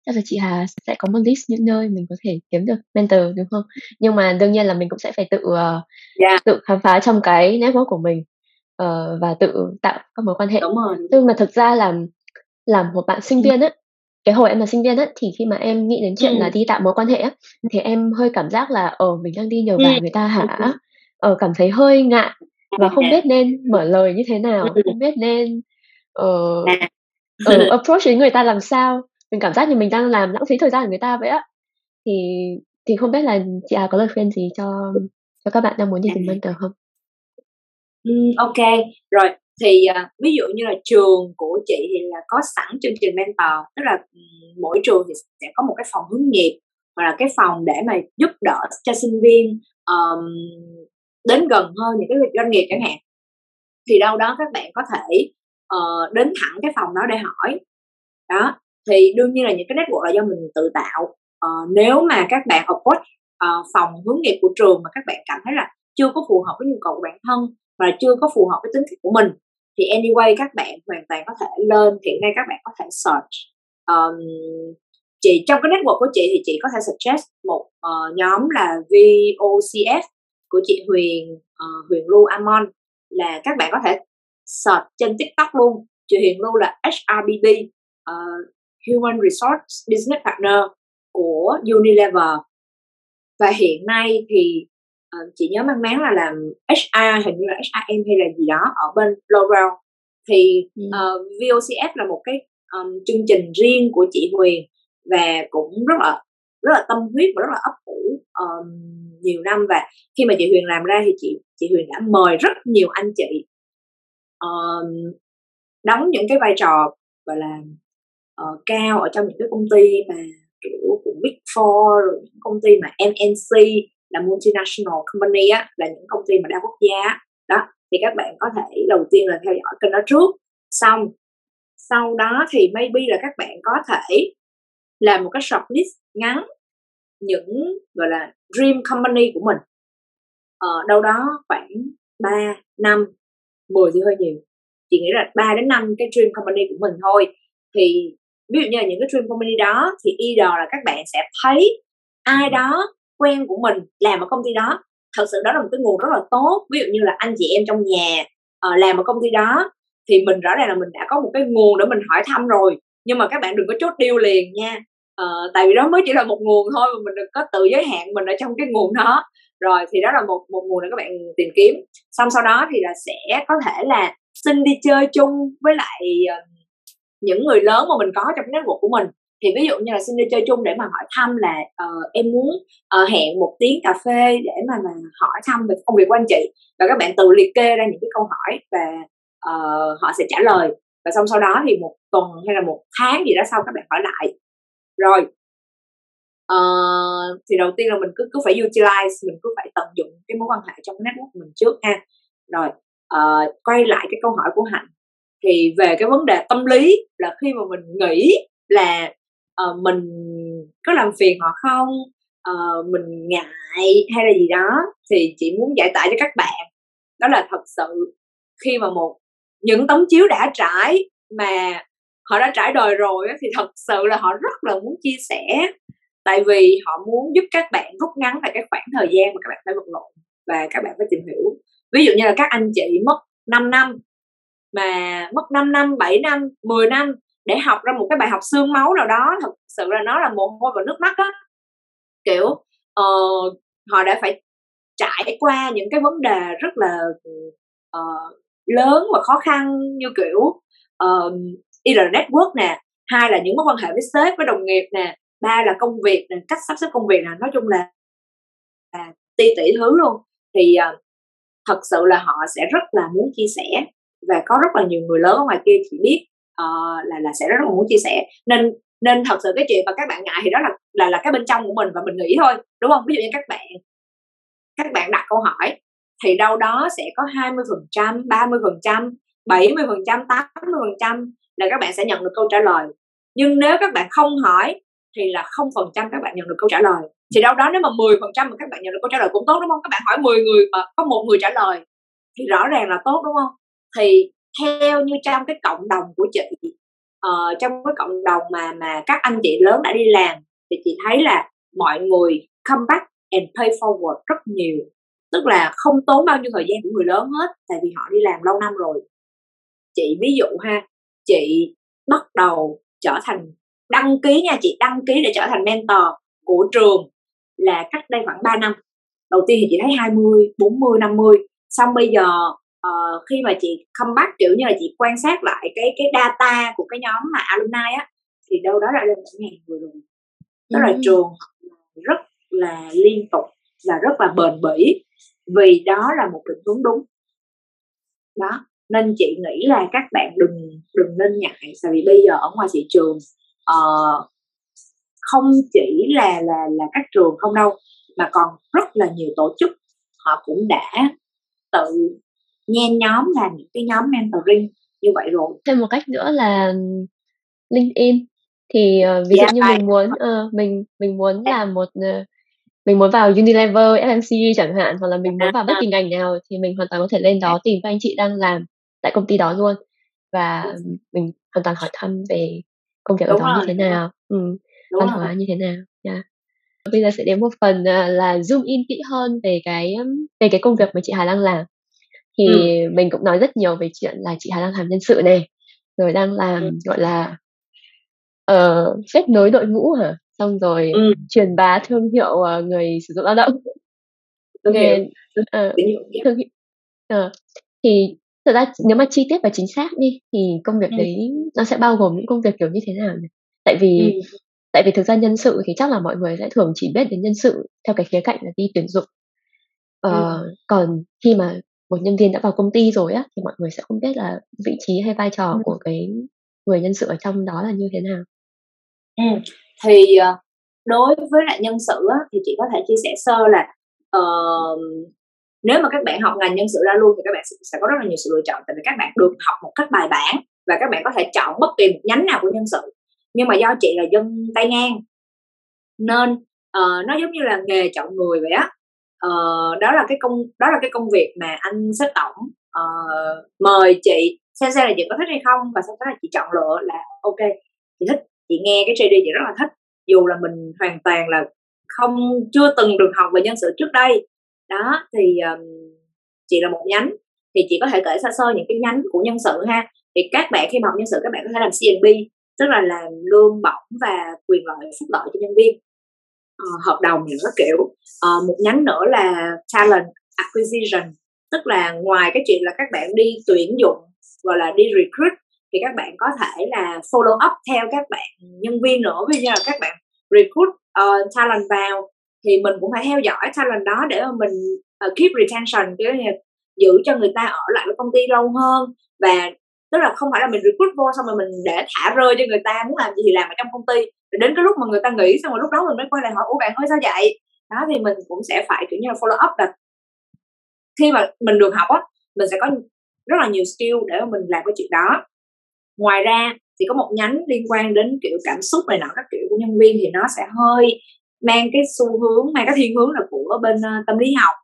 Speaker 1: chắc là chị Hà sẽ có một list những nơi mình có thể kiếm được mentor đúng không nhưng mà đương nhiên là mình cũng sẽ phải tự uh, ờ, yeah. Dạ. tự khám phá trong cái network của mình uh, và tự tạo các mối quan hệ
Speaker 2: đúng rồi.
Speaker 1: nhưng mà thực ra là làm một bạn sinh viên á cái hồi em là sinh viên á thì khi mà em nghĩ đến chuyện ừ. là đi tạo mối quan hệ á thì em hơi cảm giác là ờ, mình đang đi nhờ ừ. người ta hả ở ờ, cảm thấy hơi ngại và không biết nên mở lời như thế nào ừ. không biết nên uh, uh, approach đến người ta làm sao mình cảm giác như mình đang làm lãng phí thời gian của người ta vậy á thì thì không biết là chị à có lời khuyên gì cho cho các bạn đang muốn đi tìm mentor không?
Speaker 2: Um, ok. Rồi thì uh, ví dụ như là trường của chị thì là có sẵn chương trình mentor tức là um, mỗi trường thì sẽ có một cái phòng hướng nghiệp hoặc là cái phòng để mà giúp đỡ cho sinh viên um, đến gần hơn những cái doanh nghiệp chẳng hạn. Thì đâu đó các bạn có thể uh, đến thẳng cái phòng đó để hỏi. Đó thì đương nhiên là những cái network là do mình tự tạo. Uh, nếu mà các bạn approach uh, ờ, phòng hướng nghiệp của trường mà các bạn cảm thấy là chưa có phù hợp với nhu cầu của bản thân và chưa có phù hợp với tính cách của mình thì anyway các bạn hoàn toàn có thể lên hiện nay các bạn có thể search. Um, chị trong cái network của chị thì chị có thể suggest một uh, nhóm là VOCF của chị Huyền uh, Huyền Lu Amon là các bạn có thể search trên TikTok luôn. Chị Huyền Lu là HRBB uh, ờ, Human Resource Business Partner của Unilever. Và hiện nay thì uh, chị nhớ mang máng là làm HR hình như là HRM hay là gì đó ở bên L'Oreal thì uh, ừ. VOCF là một cái um, chương trình riêng của chị Huyền và cũng rất là rất là tâm huyết và rất là ấp ủ um, nhiều năm. Và khi mà chị Huyền làm ra thì chị chị Huyền đã mời rất nhiều anh chị um, đóng những cái vai trò gọi là uh, cao ở trong những cái công ty mà kiểu của Big Four rồi những công ty mà MNC là multinational company á, là những công ty mà đa quốc gia đó, thì các bạn có thể đầu tiên là theo dõi kênh đó trước. Xong, sau đó thì maybe là các bạn có thể làm một cái shortlist ngắn những, gọi là, dream company của mình. Ở đâu đó khoảng 3 năm 10 thì hơi nhiều. Chị nghĩ là 3 đến 5 cái dream company của mình thôi. Thì ví dụ như là những cái dream company đó thì either là các bạn sẽ thấy ai đó quen của mình làm ở công ty đó. Thật sự đó là một cái nguồn rất là tốt. Ví dụ như là anh chị em trong nhà uh, làm ở công ty đó thì mình rõ ràng là mình đã có một cái nguồn để mình hỏi thăm rồi. Nhưng mà các bạn đừng có chốt điêu liền nha. Uh, tại vì đó mới chỉ là một nguồn thôi mà mình đừng có tự giới hạn mình ở trong cái nguồn đó. Rồi thì đó là một một nguồn để các bạn tìm kiếm. Xong sau đó thì là sẽ có thể là xin đi chơi chung với lại uh, những người lớn mà mình có trong cái network của mình thì ví dụ như là xin đi chơi chung để mà hỏi thăm là uh, em muốn uh, hẹn một tiếng cà phê để mà mà hỏi thăm về công việc của anh chị. Và các bạn tự liệt kê ra những cái câu hỏi và uh, họ sẽ trả lời. Và xong sau đó thì một tuần hay là một tháng gì đó sau các bạn hỏi lại. Rồi uh, thì đầu tiên là mình cứ cứ phải utilize mình cứ phải tận dụng cái mối quan hệ trong network của mình trước ha. Rồi uh, quay lại cái câu hỏi của hạnh. Thì về cái vấn đề tâm lý là khi mà mình nghĩ là uh, mình có làm phiền họ không? Uh, mình ngại hay là gì đó thì chị muốn giải tỏa cho các bạn. Đó là thật sự khi mà một những tấm chiếu đã trải mà họ đã trải đời rồi thì thật sự là họ rất là muốn chia sẻ. Tại vì họ muốn giúp các bạn rút ngắn lại cái khoảng thời gian mà các bạn phải vật lộn và các bạn phải tìm hiểu. Ví dụ như là các anh chị mất 5 năm mà mất 5 năm 7 năm 10 năm để học ra một cái bài học xương máu nào đó thật sự là nó là mồ hôi và nước mắt á. Kiểu uh, họ đã phải trải qua những cái vấn đề rất là uh, lớn và khó khăn như kiểu uh, y là network nè hai là những mối quan hệ với sếp với đồng nghiệp nè ba là công việc nè cách sắp xếp công việc nè nói chung là, là ti tỷ thứ luôn. Thì uh, thật sự là họ sẽ rất là muốn chia sẻ và có rất là nhiều người lớn ở ngoài kia chỉ biết uh, là là sẽ rất là muốn chia sẻ. Nên nên thật sự cái chuyện mà các bạn ngại thì đó là là là cái bên trong của mình và mình nghĩ thôi đúng không? Ví dụ như các bạn các bạn đặt câu hỏi thì đâu đó sẽ có 20 phần trăm 30 phần trăm 70 phần trăm 80 phần trăm là các bạn sẽ nhận được câu trả lời. Nhưng nếu các bạn không hỏi thì là không phần trăm các bạn nhận được câu trả lời. Thì đâu đó nếu mà 10 phần trăm mà các bạn nhận được câu trả lời cũng tốt đúng không? Các bạn hỏi 10 người mà có một người trả lời thì rõ ràng là tốt đúng không? Thì theo như trong cái cộng đồng của chị. Uh, trong cái cộng đồng mà mà các anh chị lớn đã đi làm thì chị thấy là mọi người come back and pay forward rất nhiều. Tức là không tốn bao nhiêu thời gian của người lớn hết tại vì họ đi làm lâu năm rồi. Chị ví dụ ha chị bắt đầu trở thành đăng ký nha chị đăng ký để trở thành mentor của trường là cách đây khoảng 3 năm. Đầu tiên thì chị thấy 20, 40, 50 xong bây giờ uh, khi mà chị come back kiểu như là chị quan sát lại cái cái data của cái nhóm mà alumni á thì đâu đó là lên một ngàn người rồi. Đó là trường rất là liên tục và rất là bền bỉ vì đó là một định hướng đúng. Đó nên chị nghĩ là các bạn đừng đừng nên ngại tại vì bây giờ ở ngoài thị trường uh, không chỉ là là là các trường không đâu mà còn rất là nhiều tổ chức họ cũng đã tự nhen nhóm làm những cái nhóm mentoring như vậy rồi
Speaker 1: thêm một cách nữa là LinkedIn thì uh, ví dụ yeah, như mình muốn uh, mình mình muốn yeah. làm một uh, mình muốn vào Unilever, FMCG chẳng hạn hoặc là mình muốn vào bất kỳ ngành nào thì mình hoàn toàn có thể lên đó tìm các anh chị đang làm tại công ty đó luôn và mình hoàn toàn hỏi thăm về công việc ở đó như thế nào, ừ, văn hóa như thế nào. Yeah. Bây giờ sẽ đến một phần là zoom in kỹ hơn về cái về cái công việc mà chị Hà đang làm. Thì ừ. mình cũng nói rất nhiều về chuyện là chị Hà đang làm nhân sự này, rồi đang làm ừ. gọi là uh, kết nối đội ngũ hả? Xong rồi ừ. truyền bá thương hiệu uh, người sử dụng lao động.
Speaker 2: Thương hiệu.
Speaker 1: Uh, thương hiệu. Uh, thì thực ra nếu mà chi tiết và chính xác đi thì công việc ừ. đấy nó sẽ bao gồm những công việc kiểu như thế nào nhỉ? Tại vì ừ tại vì thực ra nhân sự thì chắc là mọi người sẽ thường chỉ biết đến nhân sự theo cái khía cạnh là đi tuyển dụng ờ, ừ. còn khi mà một nhân viên đã vào công ty rồi á thì mọi người sẽ không biết là vị trí hay vai trò ừ. của cái người nhân sự ở trong đó là như thế nào
Speaker 2: ừ. thì ờ, đối với lại nhân sự á, thì chị có thể chia sẻ sơ là uh, nếu mà các bạn học ngành nhân sự ra luôn thì các bạn sẽ có rất là nhiều sự lựa chọn tại vì các bạn được học một cách bài bản và các bạn có thể chọn bất kỳ một nhánh nào của nhân sự nhưng mà do chị là dân tay ngang nên uh, nó giống như là nghề chọn người vậy á uh, đó là cái công đó là cái công việc mà anh sếp tổng uh, mời chị xem xem là chị có thích hay không và sau đó là chị chọn lựa là ok chị thích. Chị nghe cái JD chị rất là thích dù là mình hoàn toàn là không chưa từng được học về nhân sự trước đây. Đó thì um, chị là một nhánh thì chị có thể kể sơ sơ những cái nhánh của nhân sự ha. Thì các bạn khi mà học nhân sự các bạn có thể làm CNB tức là làm lương bổng và quyền lợi phúc lợi cho nhân viên uh, hợp đồng nữa kiểu uh, một nhánh nữa là talent acquisition tức là ngoài cái chuyện là các bạn đi tuyển dụng gọi là đi recruit thì các bạn có thể là follow up theo các bạn nhân viên nữa. Ví dụ như là các bạn recruit uh, talent vào thì mình cũng phải theo dõi talent đó để mà mình uh, keep retention kiểu như giữ cho người ta ở lại với công ty lâu hơn và tức là không phải là mình recruit vô xong rồi mình để thả rơi cho người ta, muốn làm gì thì làm ở trong công ty. Rồi đến cái lúc mà người ta nghỉ xong rồi lúc đó mình mới quay lại hỏi, ủa bạn ơi, sao vậy? Đó, thì mình cũng sẽ phải, kiểu như là, follow up là khi mà mình được học á, mình sẽ có rất là nhiều skill để mà mình làm cái chuyện đó. Ngoài ra thì có một nhánh liên quan đến, kiểu, cảm xúc này nọ các kiểu của nhân viên thì nó sẽ hơi mang cái xu hướng, mang cái thiên hướng là của bên ờ, tâm lý học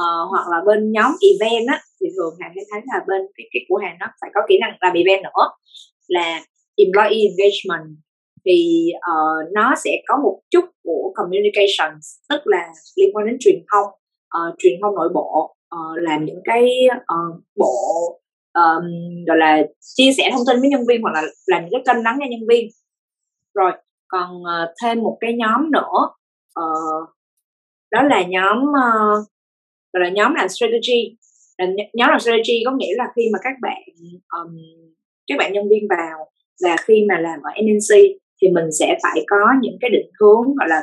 Speaker 2: uh, hoặc là bên nhóm event á thì thường hàng sẽ thấy là bên cái cái của hàng nó phải có kỹ năng làm event nữa. Là employee engagement thì uh, nó sẽ có một chút của communications tức là liên quan đến truyền thông uh, truyền thông nội bộ uh, làm những cái uh, bộ um, gọi là chia sẻ thông tin với nhân viên hoặc là làm những cái kênh lắng nghe nhân viên. Rồi còn uh, thêm một cái nhóm nữa uh, đó là nhóm uh, gọi là nhóm làm strategy. Là nhóm làm strategy có nghĩa là khi mà các bạn um, các bạn nhân viên vào và khi mà làm ở NNC thì mình sẽ phải có những cái định hướng gọi là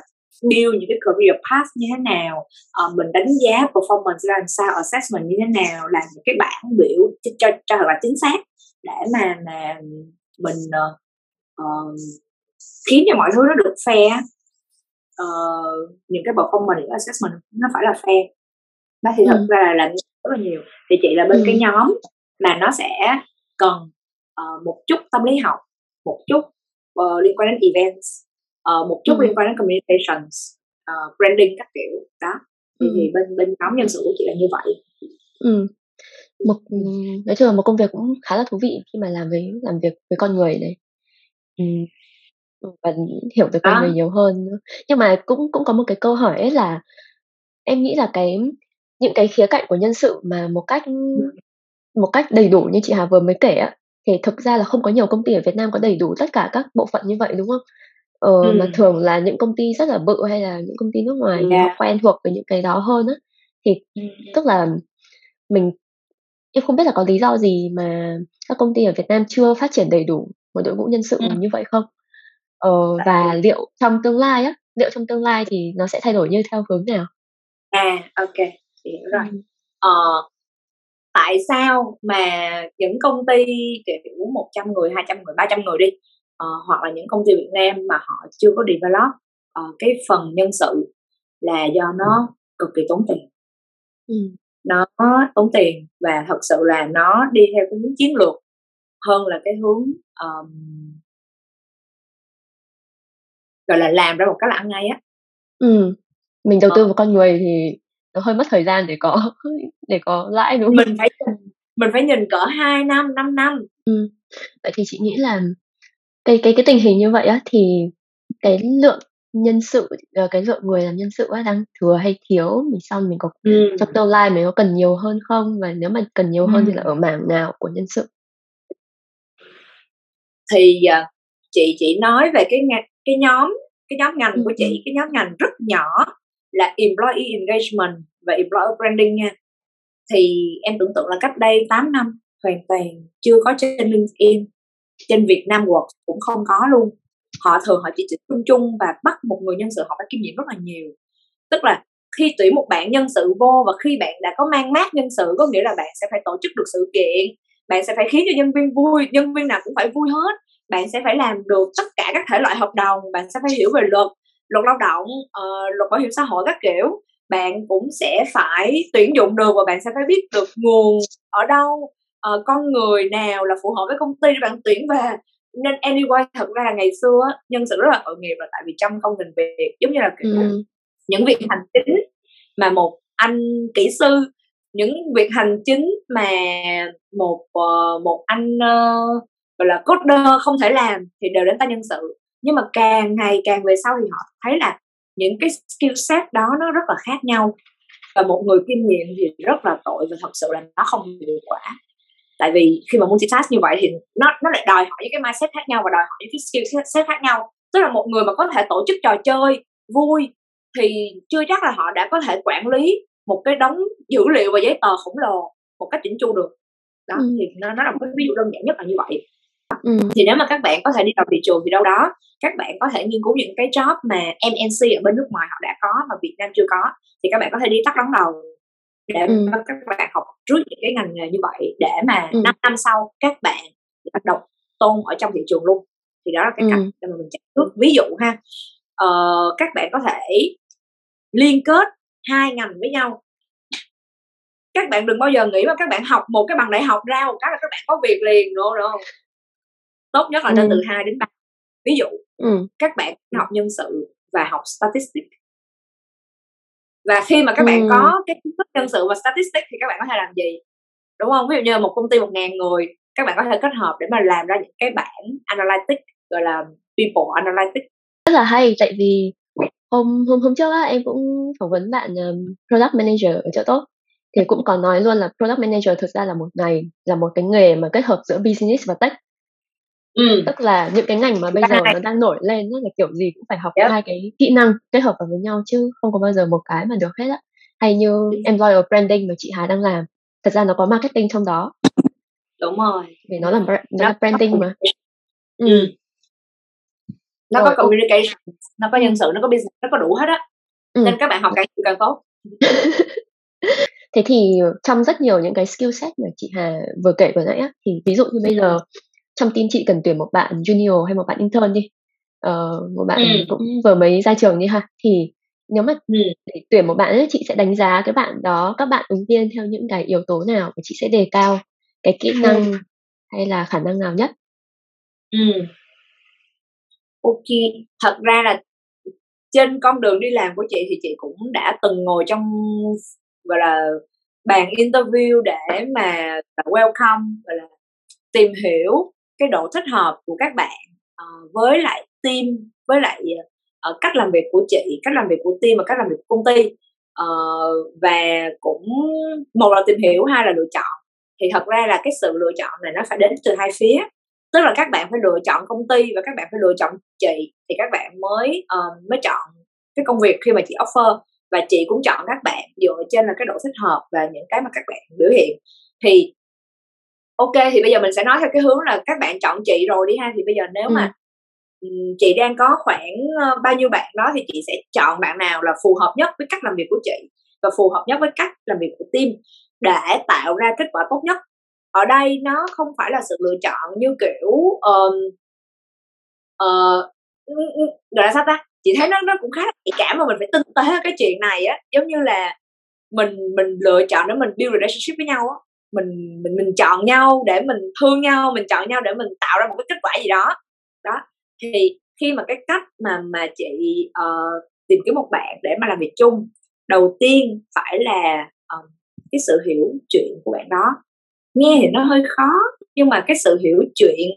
Speaker 2: build những cái career path như thế nào uh, mình đánh giá performance ra làm sao assessment như thế nào làm những cái bảng biểu cho cho, cho thật là chính xác để mà mà mình uh, khiến cho mọi thứ nó được fair. Uh, những cái performance assessment nó phải là fair nó thì thật ừ. ra là làm rất là nhiều thì chị là bên ừ. cái nhóm mà nó sẽ cần uh, một chút tâm lý học một chút uh, liên quan đến events uh, một chút ừ. liên quan đến communications uh, branding các kiểu đó thì, ừ. thì bên bên nhóm nhân sự của chị là như vậy
Speaker 1: ừ. một nói chung là một công việc cũng khá là thú vị khi mà làm với làm việc với con người này ừ. và hiểu về con à. người nhiều hơn nhưng mà cũng cũng có một cái câu hỏi ấy là em nghĩ là cái những cái khía cạnh của nhân sự mà một cách một cách đầy đủ như chị Hà vừa mới kể á thì thực ra là không có nhiều công ty ở Việt Nam có đầy đủ tất cả các bộ phận như vậy đúng không? Ờ, ừ. mà thường là những công ty rất là bự hay là những công ty nước ngoài yeah. Dạ. quen thuộc với những cái đó hơn á thì ừ. tức là mình em không biết là có lý do gì mà các công ty ở Việt Nam chưa phát triển đầy đủ một đội ngũ nhân sự ừ. như vậy không? Ờ, và liệu trong tương lai á, liệu trong tương lai thì nó sẽ thay đổi như theo hướng nào?
Speaker 2: À, ok hiểu rồi. Ờ, tại sao mà những công ty kiểu 100 người 200 người 300 người đi uh, hoặc là những công ty Việt Nam mà họ chưa có develop uh, cái phần nhân sự là do nó cực kỳ tốn tiền. Ừ. nó tốn tiền và thật sự là nó đi theo cái hướng chiến lược hơn là cái hướng um, gọi là làm ra một cái là ăn ngay á.
Speaker 1: Ừ. Mình đầu tư ờ. vào con người thì nó hơi mất thời gian để có để có lãi đúng không?
Speaker 2: Mình phải mình phải nhìn cỡ 2 năm, 5 năm.
Speaker 1: Ừ. Vậy thì chị nghĩ là cái cái cái tình hình như vậy á thì cái lượng nhân sự ờ, cái lượng người làm nhân sự á đang thừa hay thiếu mình xong mình có ừ. trong tương lai mình có cần nhiều hơn không và nếu mà cần nhiều hơn thì là ở mảng nào của nhân sự
Speaker 2: thì uh, chị chị nói về cái cái nhóm cái nhóm ngành của chị cái nhóm ngành rất nhỏ là employee engagement và employer branding nha. Thì em tưởng tượng là cách đây 8 năm, hoàn toàn chưa có trên LinkedIn, trên Việt Nam Work cũng không có luôn. Họ thường họ chỉ chỉ chung chung và bắt một người nhân sự họ phải kinh nghiệm rất là nhiều. Tức là khi tuyển một bạn nhân sự vô và khi bạn đã có mang mát nhân sự, có nghĩa là bạn sẽ phải tổ chức được sự kiện, bạn sẽ phải khiến cho nhân viên vui, nhân viên nào cũng phải vui hết, bạn sẽ phải làm được tất cả các thể loại hợp đồng, bạn sẽ phải hiểu về luật luật lao động uh, luật bảo hiểm xã hội các kiểu bạn cũng sẽ phải tuyển dụng được và bạn sẽ phải biết được nguồn ở đâu uh, con người nào là phù hợp với công ty để bạn tuyển về nên anyway thật ra là ngày xưa nhân sự rất là tội nghiệp là tại vì trong công trình việc giống như là kiểu ừ. những việc hành chính mà một anh kỹ sư những việc hành chính mà một uh, một anh uh, gọi là coder không thể làm thì đều đến tay nhân sự nhưng mà càng ngày càng về sau thì họ thấy là những cái skill set đó nó rất là khác nhau. Và một người kinh nghiệm thì rất là tội và thật sự là nó không hiệu quả. Tại vì khi mà multitask như vậy thì nó nó lại đòi hỏi những cái mindset khác nhau và đòi hỏi những cái skill set khác nhau. Tức là một người mà có thể tổ chức trò chơi vui thì chưa chắc là họ đã có thể quản lý một cái đống dữ liệu và giấy tờ khổng lồ một cách chỉnh chu được. Đó ừ. thì nó, nó là một cái ví dụ đơn giản nhất là như vậy ừ. thì nếu mà các bạn có thể đi vào thị trường thì đâu đó các bạn có thể nghiên cứu những cái job mà MNC ở bên nước ngoài họ đã có mà Việt Nam chưa có thì các bạn có thể đi tắt đón đầu để ừ. các bạn học trước những cái ngành nghề như vậy để mà ừ. 5 năm sau các bạn bắt đầu tôn ở trong thị trường luôn thì đó là cái ừ. cách để mà mình chạy trước ví dụ ha uh, các bạn có thể liên kết hai ngành với nhau các bạn đừng bao giờ nghĩ mà các bạn học một cái bằng đại học ra một cái là các bạn có việc liền nữa đâu tốt nhất là nên ừ. từ 2 đến 3 ví dụ ừ. các bạn học nhân sự và học statistics. Và khi mà các ừ. bạn có cái kiến thức nhân sự và statistics thì các bạn có thể làm gì? Đúng không? Ví dụ như một công ty một ngàn người các bạn có thể kết hợp để mà làm ra những cái bảng analytics gọi là people analytics.
Speaker 1: Rất là hay tại vì hôm hôm hôm trước á, em cũng phỏng vấn bạn um, product manager ở chỗ tốt. Thì cũng có nói luôn là product manager thực ra là một ngày là một cái nghề mà kết hợp giữa business và tech ừ. tức là những cái ngành mà bây giờ nó đang nổi lên là kiểu gì cũng phải học yep. hai cái kỹ năng kết hợp vào với nhau chứ không có bao giờ một cái mà được hết á. Hay như employer branding mà chị Hà đang làm thật ra nó có marketing trong đó.
Speaker 2: Đúng rồi.
Speaker 1: Vì nó là nó, là branding mà.
Speaker 2: ừ. ừ. nó rồi, có communication nó có nhân sự nó có business nó có đủ hết á. Ừ. nên các bạn học càng nhiều càng tốt.
Speaker 1: Thế thì trong rất nhiều những cái skill set mà chị Hà vừa kể vừa nãy á thì ví dụ như bây giờ trong team chị cần tuyển một bạn junior hay một bạn intern đi uh, một bạn ừ. cũng vừa mới ra trường đi ha thì nếu mà ừ. để tuyển một bạn ấy, chị sẽ đánh giá cái bạn đó các bạn ứng viên theo những cái yếu tố nào và chị sẽ đề cao cái kỹ năng ừ. hay là khả năng nào nhất
Speaker 2: ừ. ok thật ra là trên con đường đi làm của chị thì chị cũng đã từng ngồi trong gọi là bàn interview để mà welcome gọi là tìm hiểu cái độ thích hợp của các bạn uh, với lại team với lại uh, cách làm việc của chị cách làm việc của team và cách làm việc của công ty. Uh, và cũng một là tìm hiểu hai là lựa chọn. Thì thật ra là cái sự lựa chọn này nó phải đến từ hai phía. Tức là các bạn phải lựa chọn công ty và các bạn phải lựa chọn chị thì các bạn mới uh, mới chọn cái công việc khi mà chị offer. Và chị cũng chọn các bạn dựa trên là cái độ thích hợp và những cái mà các bạn biểu hiện. Thì ok thì bây giờ mình sẽ nói theo cái hướng là các bạn chọn chị rồi đi ha. Thì bây giờ nếu ừ. mà chị đang có khoảng bao nhiêu bạn đó thì chị sẽ chọn bạn nào là phù hợp nhất với cách làm việc của chị và phù hợp nhất với cách làm việc của team để tạo ra kết quả tốt nhất. Ở đây nó không phải là sự lựa chọn như kiểu um, uh, gọi là sao ta? Chị thấy nó nó cũng khá là nhạy cảm mà mình phải tinh tế cái chuyện này á. Giống như là mình mình lựa chọn để mình build relationship với nhau á mình mình mình chọn nhau để mình thương nhau mình chọn nhau để mình tạo ra một cái kết quả gì đó. Đó thì khi mà cái cách mà mà chị uh, tìm kiếm một bạn để mà làm việc chung đầu tiên phải là uh, cái sự hiểu chuyện của bạn đó. Nghe thì nó hơi khó nhưng mà cái sự hiểu chuyện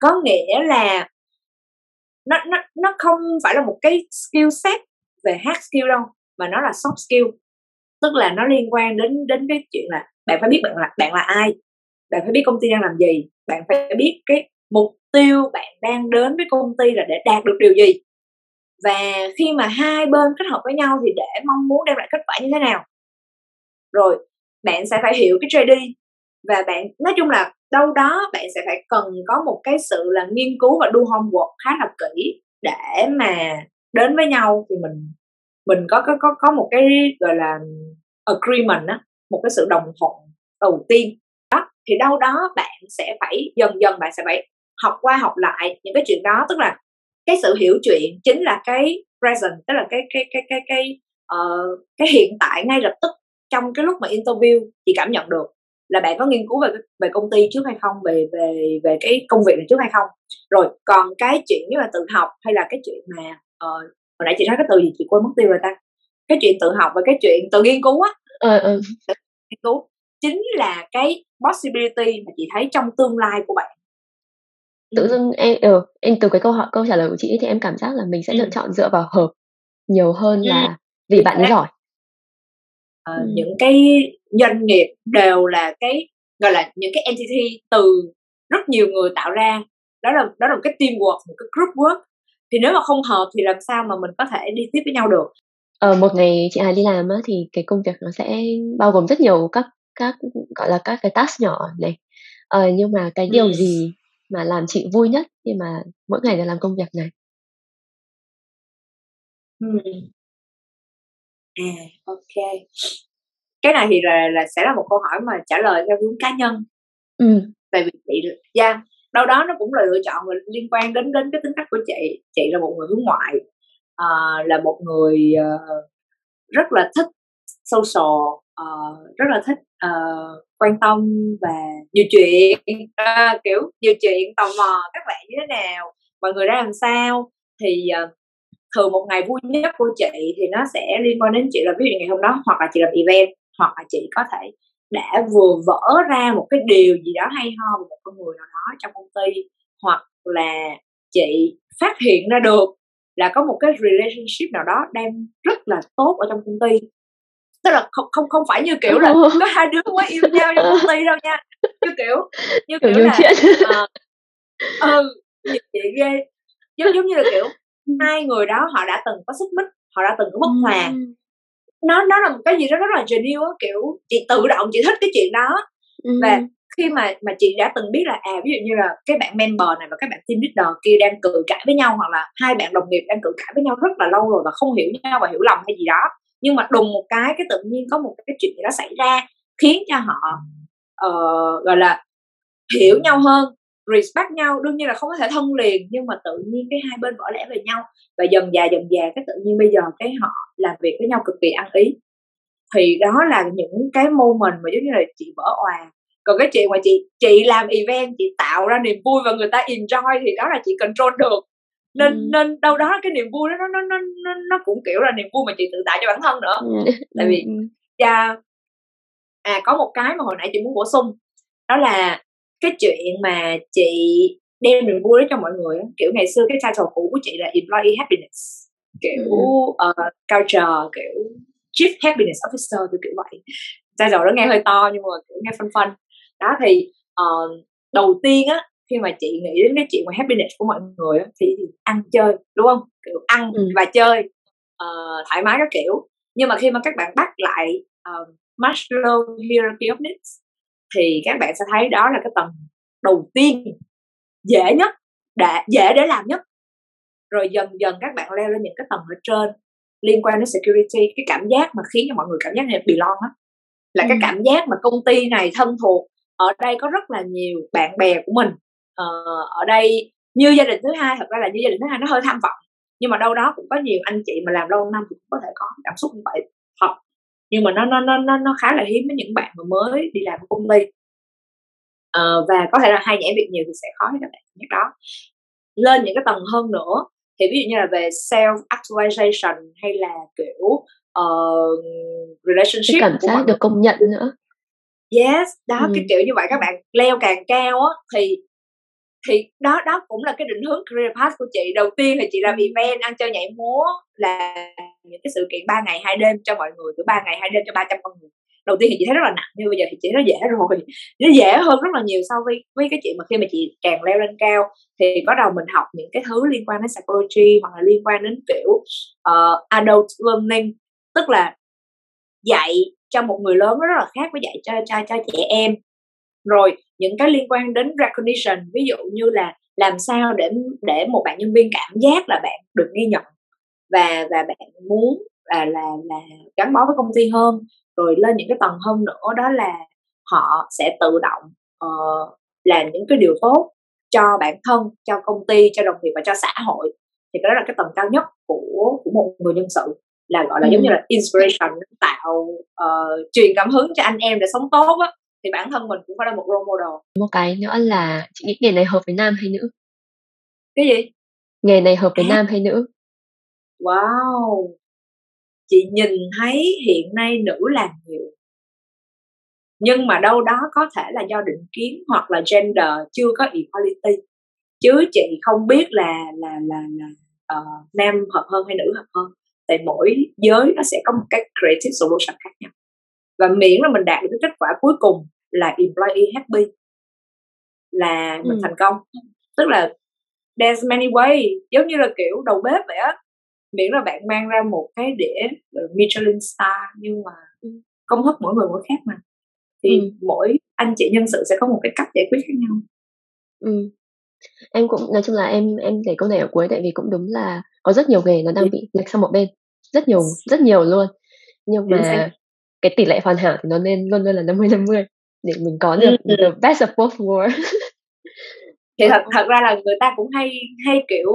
Speaker 2: có nghĩa là nó nó nó không phải là một cái skill set về hard skill đâu mà nó là soft skill. Tức là nó liên quan đến đến cái chuyện là bạn phải biết bạn là bạn là ai, bạn phải biết công ty đang làm gì, bạn phải biết cái mục tiêu bạn đang đến với công ty là để đạt được điều gì. Và khi mà hai bên kết hợp với nhau thì để mong muốn đem lại kết quả như thế nào? Rồi, bạn sẽ phải hiểu cái JD và bạn, nói chung là đâu đó bạn sẽ phải cần có một cái sự là nghiên cứu và do homework khá là kỹ để mà đến với nhau thì mình mình có có có có một cái, gọi là, agreement á một cái sự đồng thuận đầu tiên. Đó thì đâu đó bạn sẽ phải dần dần bạn sẽ phải học qua học lại những cái chuyện đó. Tức là cái sự hiểu chuyện chính là cái present tức là cái cái cái cái cái uh, cái hiện tại ngay lập tức trong cái lúc mà interview chị cảm nhận được là bạn có nghiên cứu về về công ty trước hay không về về về cái công việc này trước hay không. Rồi còn cái chuyện như là tự học hay là cái chuyện mà uh, hồi nãy chị nói cái từ gì chị quên mất tiêu rồi ta? Cái chuyện tự học và cái chuyện tự nghiên cứu á.
Speaker 1: Ờ, ừ, ừ
Speaker 2: nghiên cứu chính là cái possibility mà chị thấy trong tương lai của bạn.
Speaker 1: Tự dưng em ừ, em từ cái câu hỏi câu trả lời của chị thì em cảm giác là mình sẽ ừ. lựa chọn dựa vào hợp nhiều hơn ừ. là vì bạn ấy giỏi.
Speaker 2: À, ừ. những cái doanh nghiệp đều là cái gọi là những cái entity từ rất nhiều người tạo ra. Đó là đó là một cái teamwork một cái group work. Thì nếu mà không hợp thì làm sao mà mình có thể đi tiếp với nhau được
Speaker 1: ờ, một ngày chị Hà đi làm á, thì cái công việc nó sẽ bao gồm rất nhiều các các gọi là các cái task nhỏ này ờ, nhưng mà cái điều ừ. gì mà làm chị vui nhất khi mà mỗi ngày đều làm công việc này
Speaker 2: ừ. à ok cái này thì là là sẽ là một câu hỏi mà trả lời theo hướng cá nhân
Speaker 1: ừ.
Speaker 2: tại vì chị yeah, đâu đó nó cũng là lựa chọn liên quan đến đến cái tính cách của chị chị là một người hướng ngoại uh, là một người uh, rất là thích social uh, rất là thích uh, quan tâm và nhiều chuyện. Uh, kiểu nhiều chuyện tò mò các bạn như thế nào mọi người đã làm sao. Thì uh, thường một ngày vui nhất của chị thì nó sẽ liên quan đến chị là ví dụ ngày hôm đó hoặc là chị làm event hoặc là chị có thể đã vừa vỡ ra một cái điều gì đó hay ho về một con người nào đó trong công ty hoặc là chị phát hiện ra được là có một cái relationship nào đó đang rất là tốt ở trong công ty. Tức là không không không phải như kiểu là có hai đứa mới yêu nhau trong công ty đâu nha. Như kiểu như kiểu là uh, ừ chị ghê. Giống giống như là kiểu hai người đó họ đã từng có xích mích họ đã từng có bất hòa. Nó nó là một cái gì đó rất là genuine kiểu chị tự động chị thích cái chuyện đó. Và khi mà mà chị đã từng biết là à ví dụ như là cái bạn member này và các bạn team leader kia đang cự cãi với nhau hoặc là hai bạn đồng nghiệp đang cự cãi với nhau rất là lâu rồi và không hiểu nhau và hiểu lầm hay gì đó nhưng mà đùng một cái cái tự nhiên có một cái chuyện gì đó xảy ra khiến cho họ uh, gọi là hiểu nhau hơn respect nhau. Đương nhiên là không có thể thân liền nhưng mà tự nhiên cái hai bên vỡ lẽ về nhau và dần già dần già cái tự nhiên bây giờ cái họ làm việc với nhau cực kỳ ăn ý. Thì đó là những cái moment mà giống như là chị vỡ òa còn cái chuyện mà chị chị làm event chị tạo ra niềm vui và người ta enjoy thì đó là chị control được. Nên ừ. nên đâu đó cái niềm vui đó nó nó nó nó, nó cũng kiểu là niềm vui mà chị tự tạo cho bản thân nữa. Ừ. tại vì cha à có một cái mà hồi nãy chị muốn bổ sung đó là cái chuyện mà chị đem niềm vui đến cho mọi người kiểu ngày xưa cái title cũ của chị là employee happiness. Kiểu ừ. uh, culture kiểu chief happiness officer kiểu kiểu vậy. Title đó nghe hơi to nhưng mà kiểu nghe phân phân đó thì uh, đầu tiên á khi mà chị nghĩ đến cái chuyện mà happiness của mọi người á, thì, thì ăn chơi đúng không kiểu ăn ừ. và chơi uh, thoải mái các kiểu nhưng mà khi mà các bạn bắt lại uh, Maslow hierarchy of needs thì các bạn sẽ thấy đó là cái tầng đầu tiên dễ nhất để dễ để làm nhất rồi dần dần các bạn leo lên những cái tầng ở trên liên quan đến security cái cảm giác mà khiến cho mọi người cảm giác này belong á là ừ. cái cảm giác mà công ty này thân thuộc ở đây có rất là nhiều bạn bè của mình. Ờ, ở đây như gia đình thứ hai thật ra là như gia đình thứ hai nó hơi tham vọng nhưng mà đâu đó cũng có nhiều anh chị mà làm lâu năm cũng có thể có cảm xúc như vậy. Thật nhưng mà nó nó nó nó nó khá là hiếm với những bạn mà mới đi làm ở công ty. Uh, và có thể là hay nhảy việc nhiều thì sẽ khó cho các bạn nhất đó. Lên những cái tầng hơn nữa thì ví dụ như là về self actualization hay là kiểu uh, relationship
Speaker 1: cảm giác được công nhận nữa
Speaker 2: yes đó ừ. cái kiểu như vậy các bạn leo càng cao á thì thì đó đó cũng là cái định hướng career path của chị. Đầu tiên thì chị làm event ăn chơi nhảy múa là những cái sự kiện ba ngày hai đêm cho mọi người từ ba ngày hai đêm cho 300 con người. Đầu tiên thì chị thấy rất là nặng nhưng bây giờ thì chị thấy nó dễ rồi. Nó dễ hơn rất là nhiều so với với cái chuyện mà khi mà chị càng leo lên cao thì bắt đầu mình học những cái thứ liên quan đến psychology hoặc là liên quan đến kiểu uh, adult learning tức là dạy cho một người lớn nó rất là khác với dạy cho cho cho trẻ em. Rồi những cái liên quan đến recognition ví dụ như là làm sao để để một bạn nhân viên cảm giác là bạn được ghi nhận và và bạn muốn là là là gắn bó với công ty hơn. Rồi lên những cái tầng hơn nữa đó là họ sẽ tự động uh, làm những cái điều tốt cho bản thân cho công ty cho đồng nghiệp và cho xã hội. Thì đó là cái tầng cao nhất của của một người nhân sự là gọi là ừ. giống như là inspiration tạo uh, truyền cảm hứng cho anh em để sống tốt á. Thì bản thân mình cũng phải là một role model.
Speaker 1: Một cái nữa là chị nghĩ nghề này hợp với nam hay nữ?
Speaker 2: Cái gì?
Speaker 1: Nghề này hợp với à. nam hay nữ?
Speaker 2: Wow. Chị nhìn thấy hiện nay nữ làm nhiều. Nhưng mà đâu đó có thể là do định kiến hoặc là gender chưa có equality. Chứ chị không biết là là là là uh, nam hợp hơn hay nữ hợp hơn tại mỗi giới nó sẽ có một cái creative solution khác nhau và miễn là mình đạt được cái kết quả cuối cùng là employee happy là mình ừ. thành công tức là there's many way giống như là kiểu đầu bếp vậy á miễn là bạn mang ra một cái đĩa Michelin star nhưng mà ừ. công thức mỗi người mỗi khác mà thì ừ. mỗi anh chị nhân sự sẽ có một cái cách giải quyết khác nhau
Speaker 1: ừ. em cũng nói chung là em em để câu này ở cuối tại vì cũng đúng là có rất nhiều nghề nó đang bị lệch sang một bên rất nhiều rất nhiều luôn nhưng mà cái tỷ lệ hoàn hảo thì nó nên luôn luôn là 50 50 để mình có được ừ. the best of both worlds
Speaker 2: thì thật thật ra là người ta cũng hay hay kiểu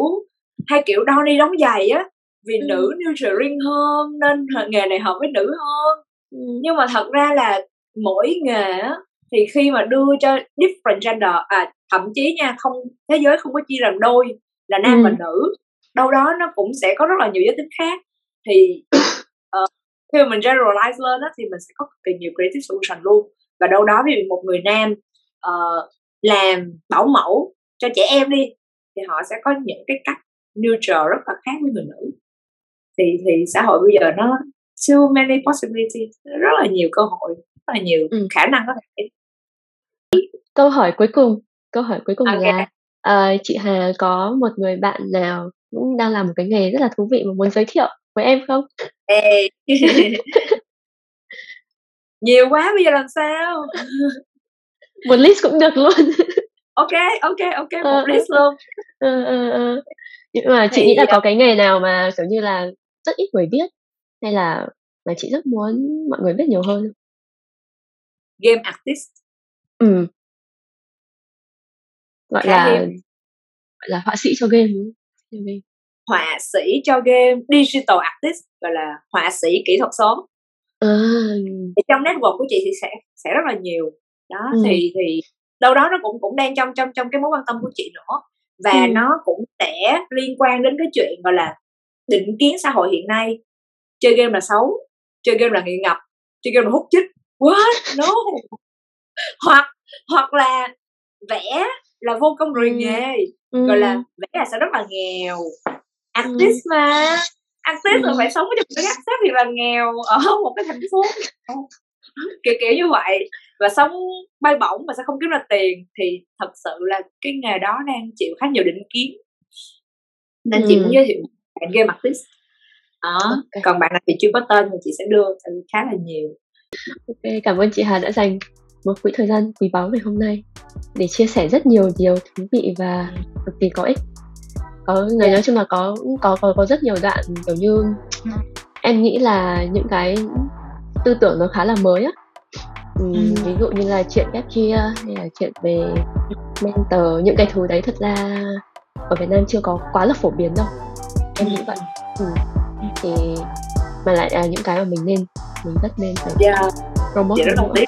Speaker 2: hay kiểu đo đi đóng giày á vì ừ. nữ nurturing hơn nên nghề này hợp với nữ hơn ừ. nhưng mà thật ra là mỗi nghề á thì khi mà đưa cho different gender à thậm chí nha không thế giới không có chia làm đôi là nam ừ. và nữ đâu đó nó cũng sẽ có rất là nhiều giới tính khác thì uh, khi mà mình generalize lên đó thì mình sẽ có cực kỳ nhiều creative solution luôn và đâu đó ví dụ một người nam uh, làm bảo mẫu cho trẻ em đi thì họ sẽ có những cái cách neutral rất là khác với người nữ thì thì xã hội bây giờ nó so many possibilities rất là nhiều cơ hội rất là nhiều ừ. khả năng có thể
Speaker 1: câu hỏi cuối cùng câu hỏi cuối cùng okay. là uh, chị Hà có một người bạn nào cũng đang làm một cái nghề rất là thú vị mà muốn giới thiệu với em không?
Speaker 2: Ê. nhiều quá bây giờ làm sao
Speaker 1: một list cũng được luôn
Speaker 2: ok ok ok một uh, list luôn
Speaker 1: uh, uh, uh. nhưng mà chị thì, nghĩ là có cái nghề nào mà kiểu như là rất ít người biết hay là mà chị rất muốn mọi người biết nhiều hơn
Speaker 2: game artist
Speaker 1: ừ gọi Khá là game. gọi là họa sĩ cho game đúng không?
Speaker 2: Họa sĩ cho game digital artist gọi là họa sĩ kỹ thuật số
Speaker 1: à.
Speaker 2: thì trong network của chị thì sẽ sẽ rất là nhiều. Đó ừ. thì thì đâu đó nó cũng cũng đang trong trong trong cái mối quan tâm của chị nữa. Và ừ. nó cũng sẽ liên quan đến cái chuyện gọi là định kiến xã hội hiện nay. Chơi game là xấu chơi game là nghiện ngập chơi game là hút chích. What? No. Hoặc hoặc là vẽ là vô công rồi nghề ừ. gọi là vẽ là sẽ rất là nghèo artist ừ. mà artist ừ. là phải sống với một cái artist thì là nghèo ở một cái thành phố kiểu kiểu như vậy và sống bay bổng mà sẽ không kiếm ra tiền thì thật sự là cái nghề đó đang chịu khá nhiều định kiến nên ừ. chị muốn giới thiệu bạn game artist đó okay. còn bạn nào thì chưa có tên thì chị sẽ đưa khá là nhiều
Speaker 1: ok cảm ơn chị Hà đã dành một quỹ thời gian quý báu ngày hôm nay để chia sẻ rất nhiều điều thú vị và cực kỳ có ích có người nói chung là có có có có rất nhiều đoạn kiểu như em nghĩ là những cái tư tưởng nó khá là mới á. Ừ, ừ. ví dụ như là chuyện ghép chia hay là chuyện về mentor những cái thứ đấy thật ra ở Việt Nam chưa có quá là phổ biến đâu. Em nghĩ vậy. Ừ. thì mà lại là những cái mà mình nên mình rất nên phải
Speaker 2: yeah. promote rất đồng ý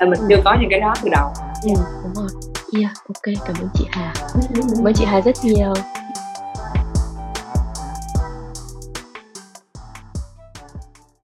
Speaker 2: là mình ừ. chưa có những cái đó từ đầu.
Speaker 1: Ừ, đúng rồi. Yeah ok cảm ơn chị Hà. Cảm ơn chị Hà rất nhiều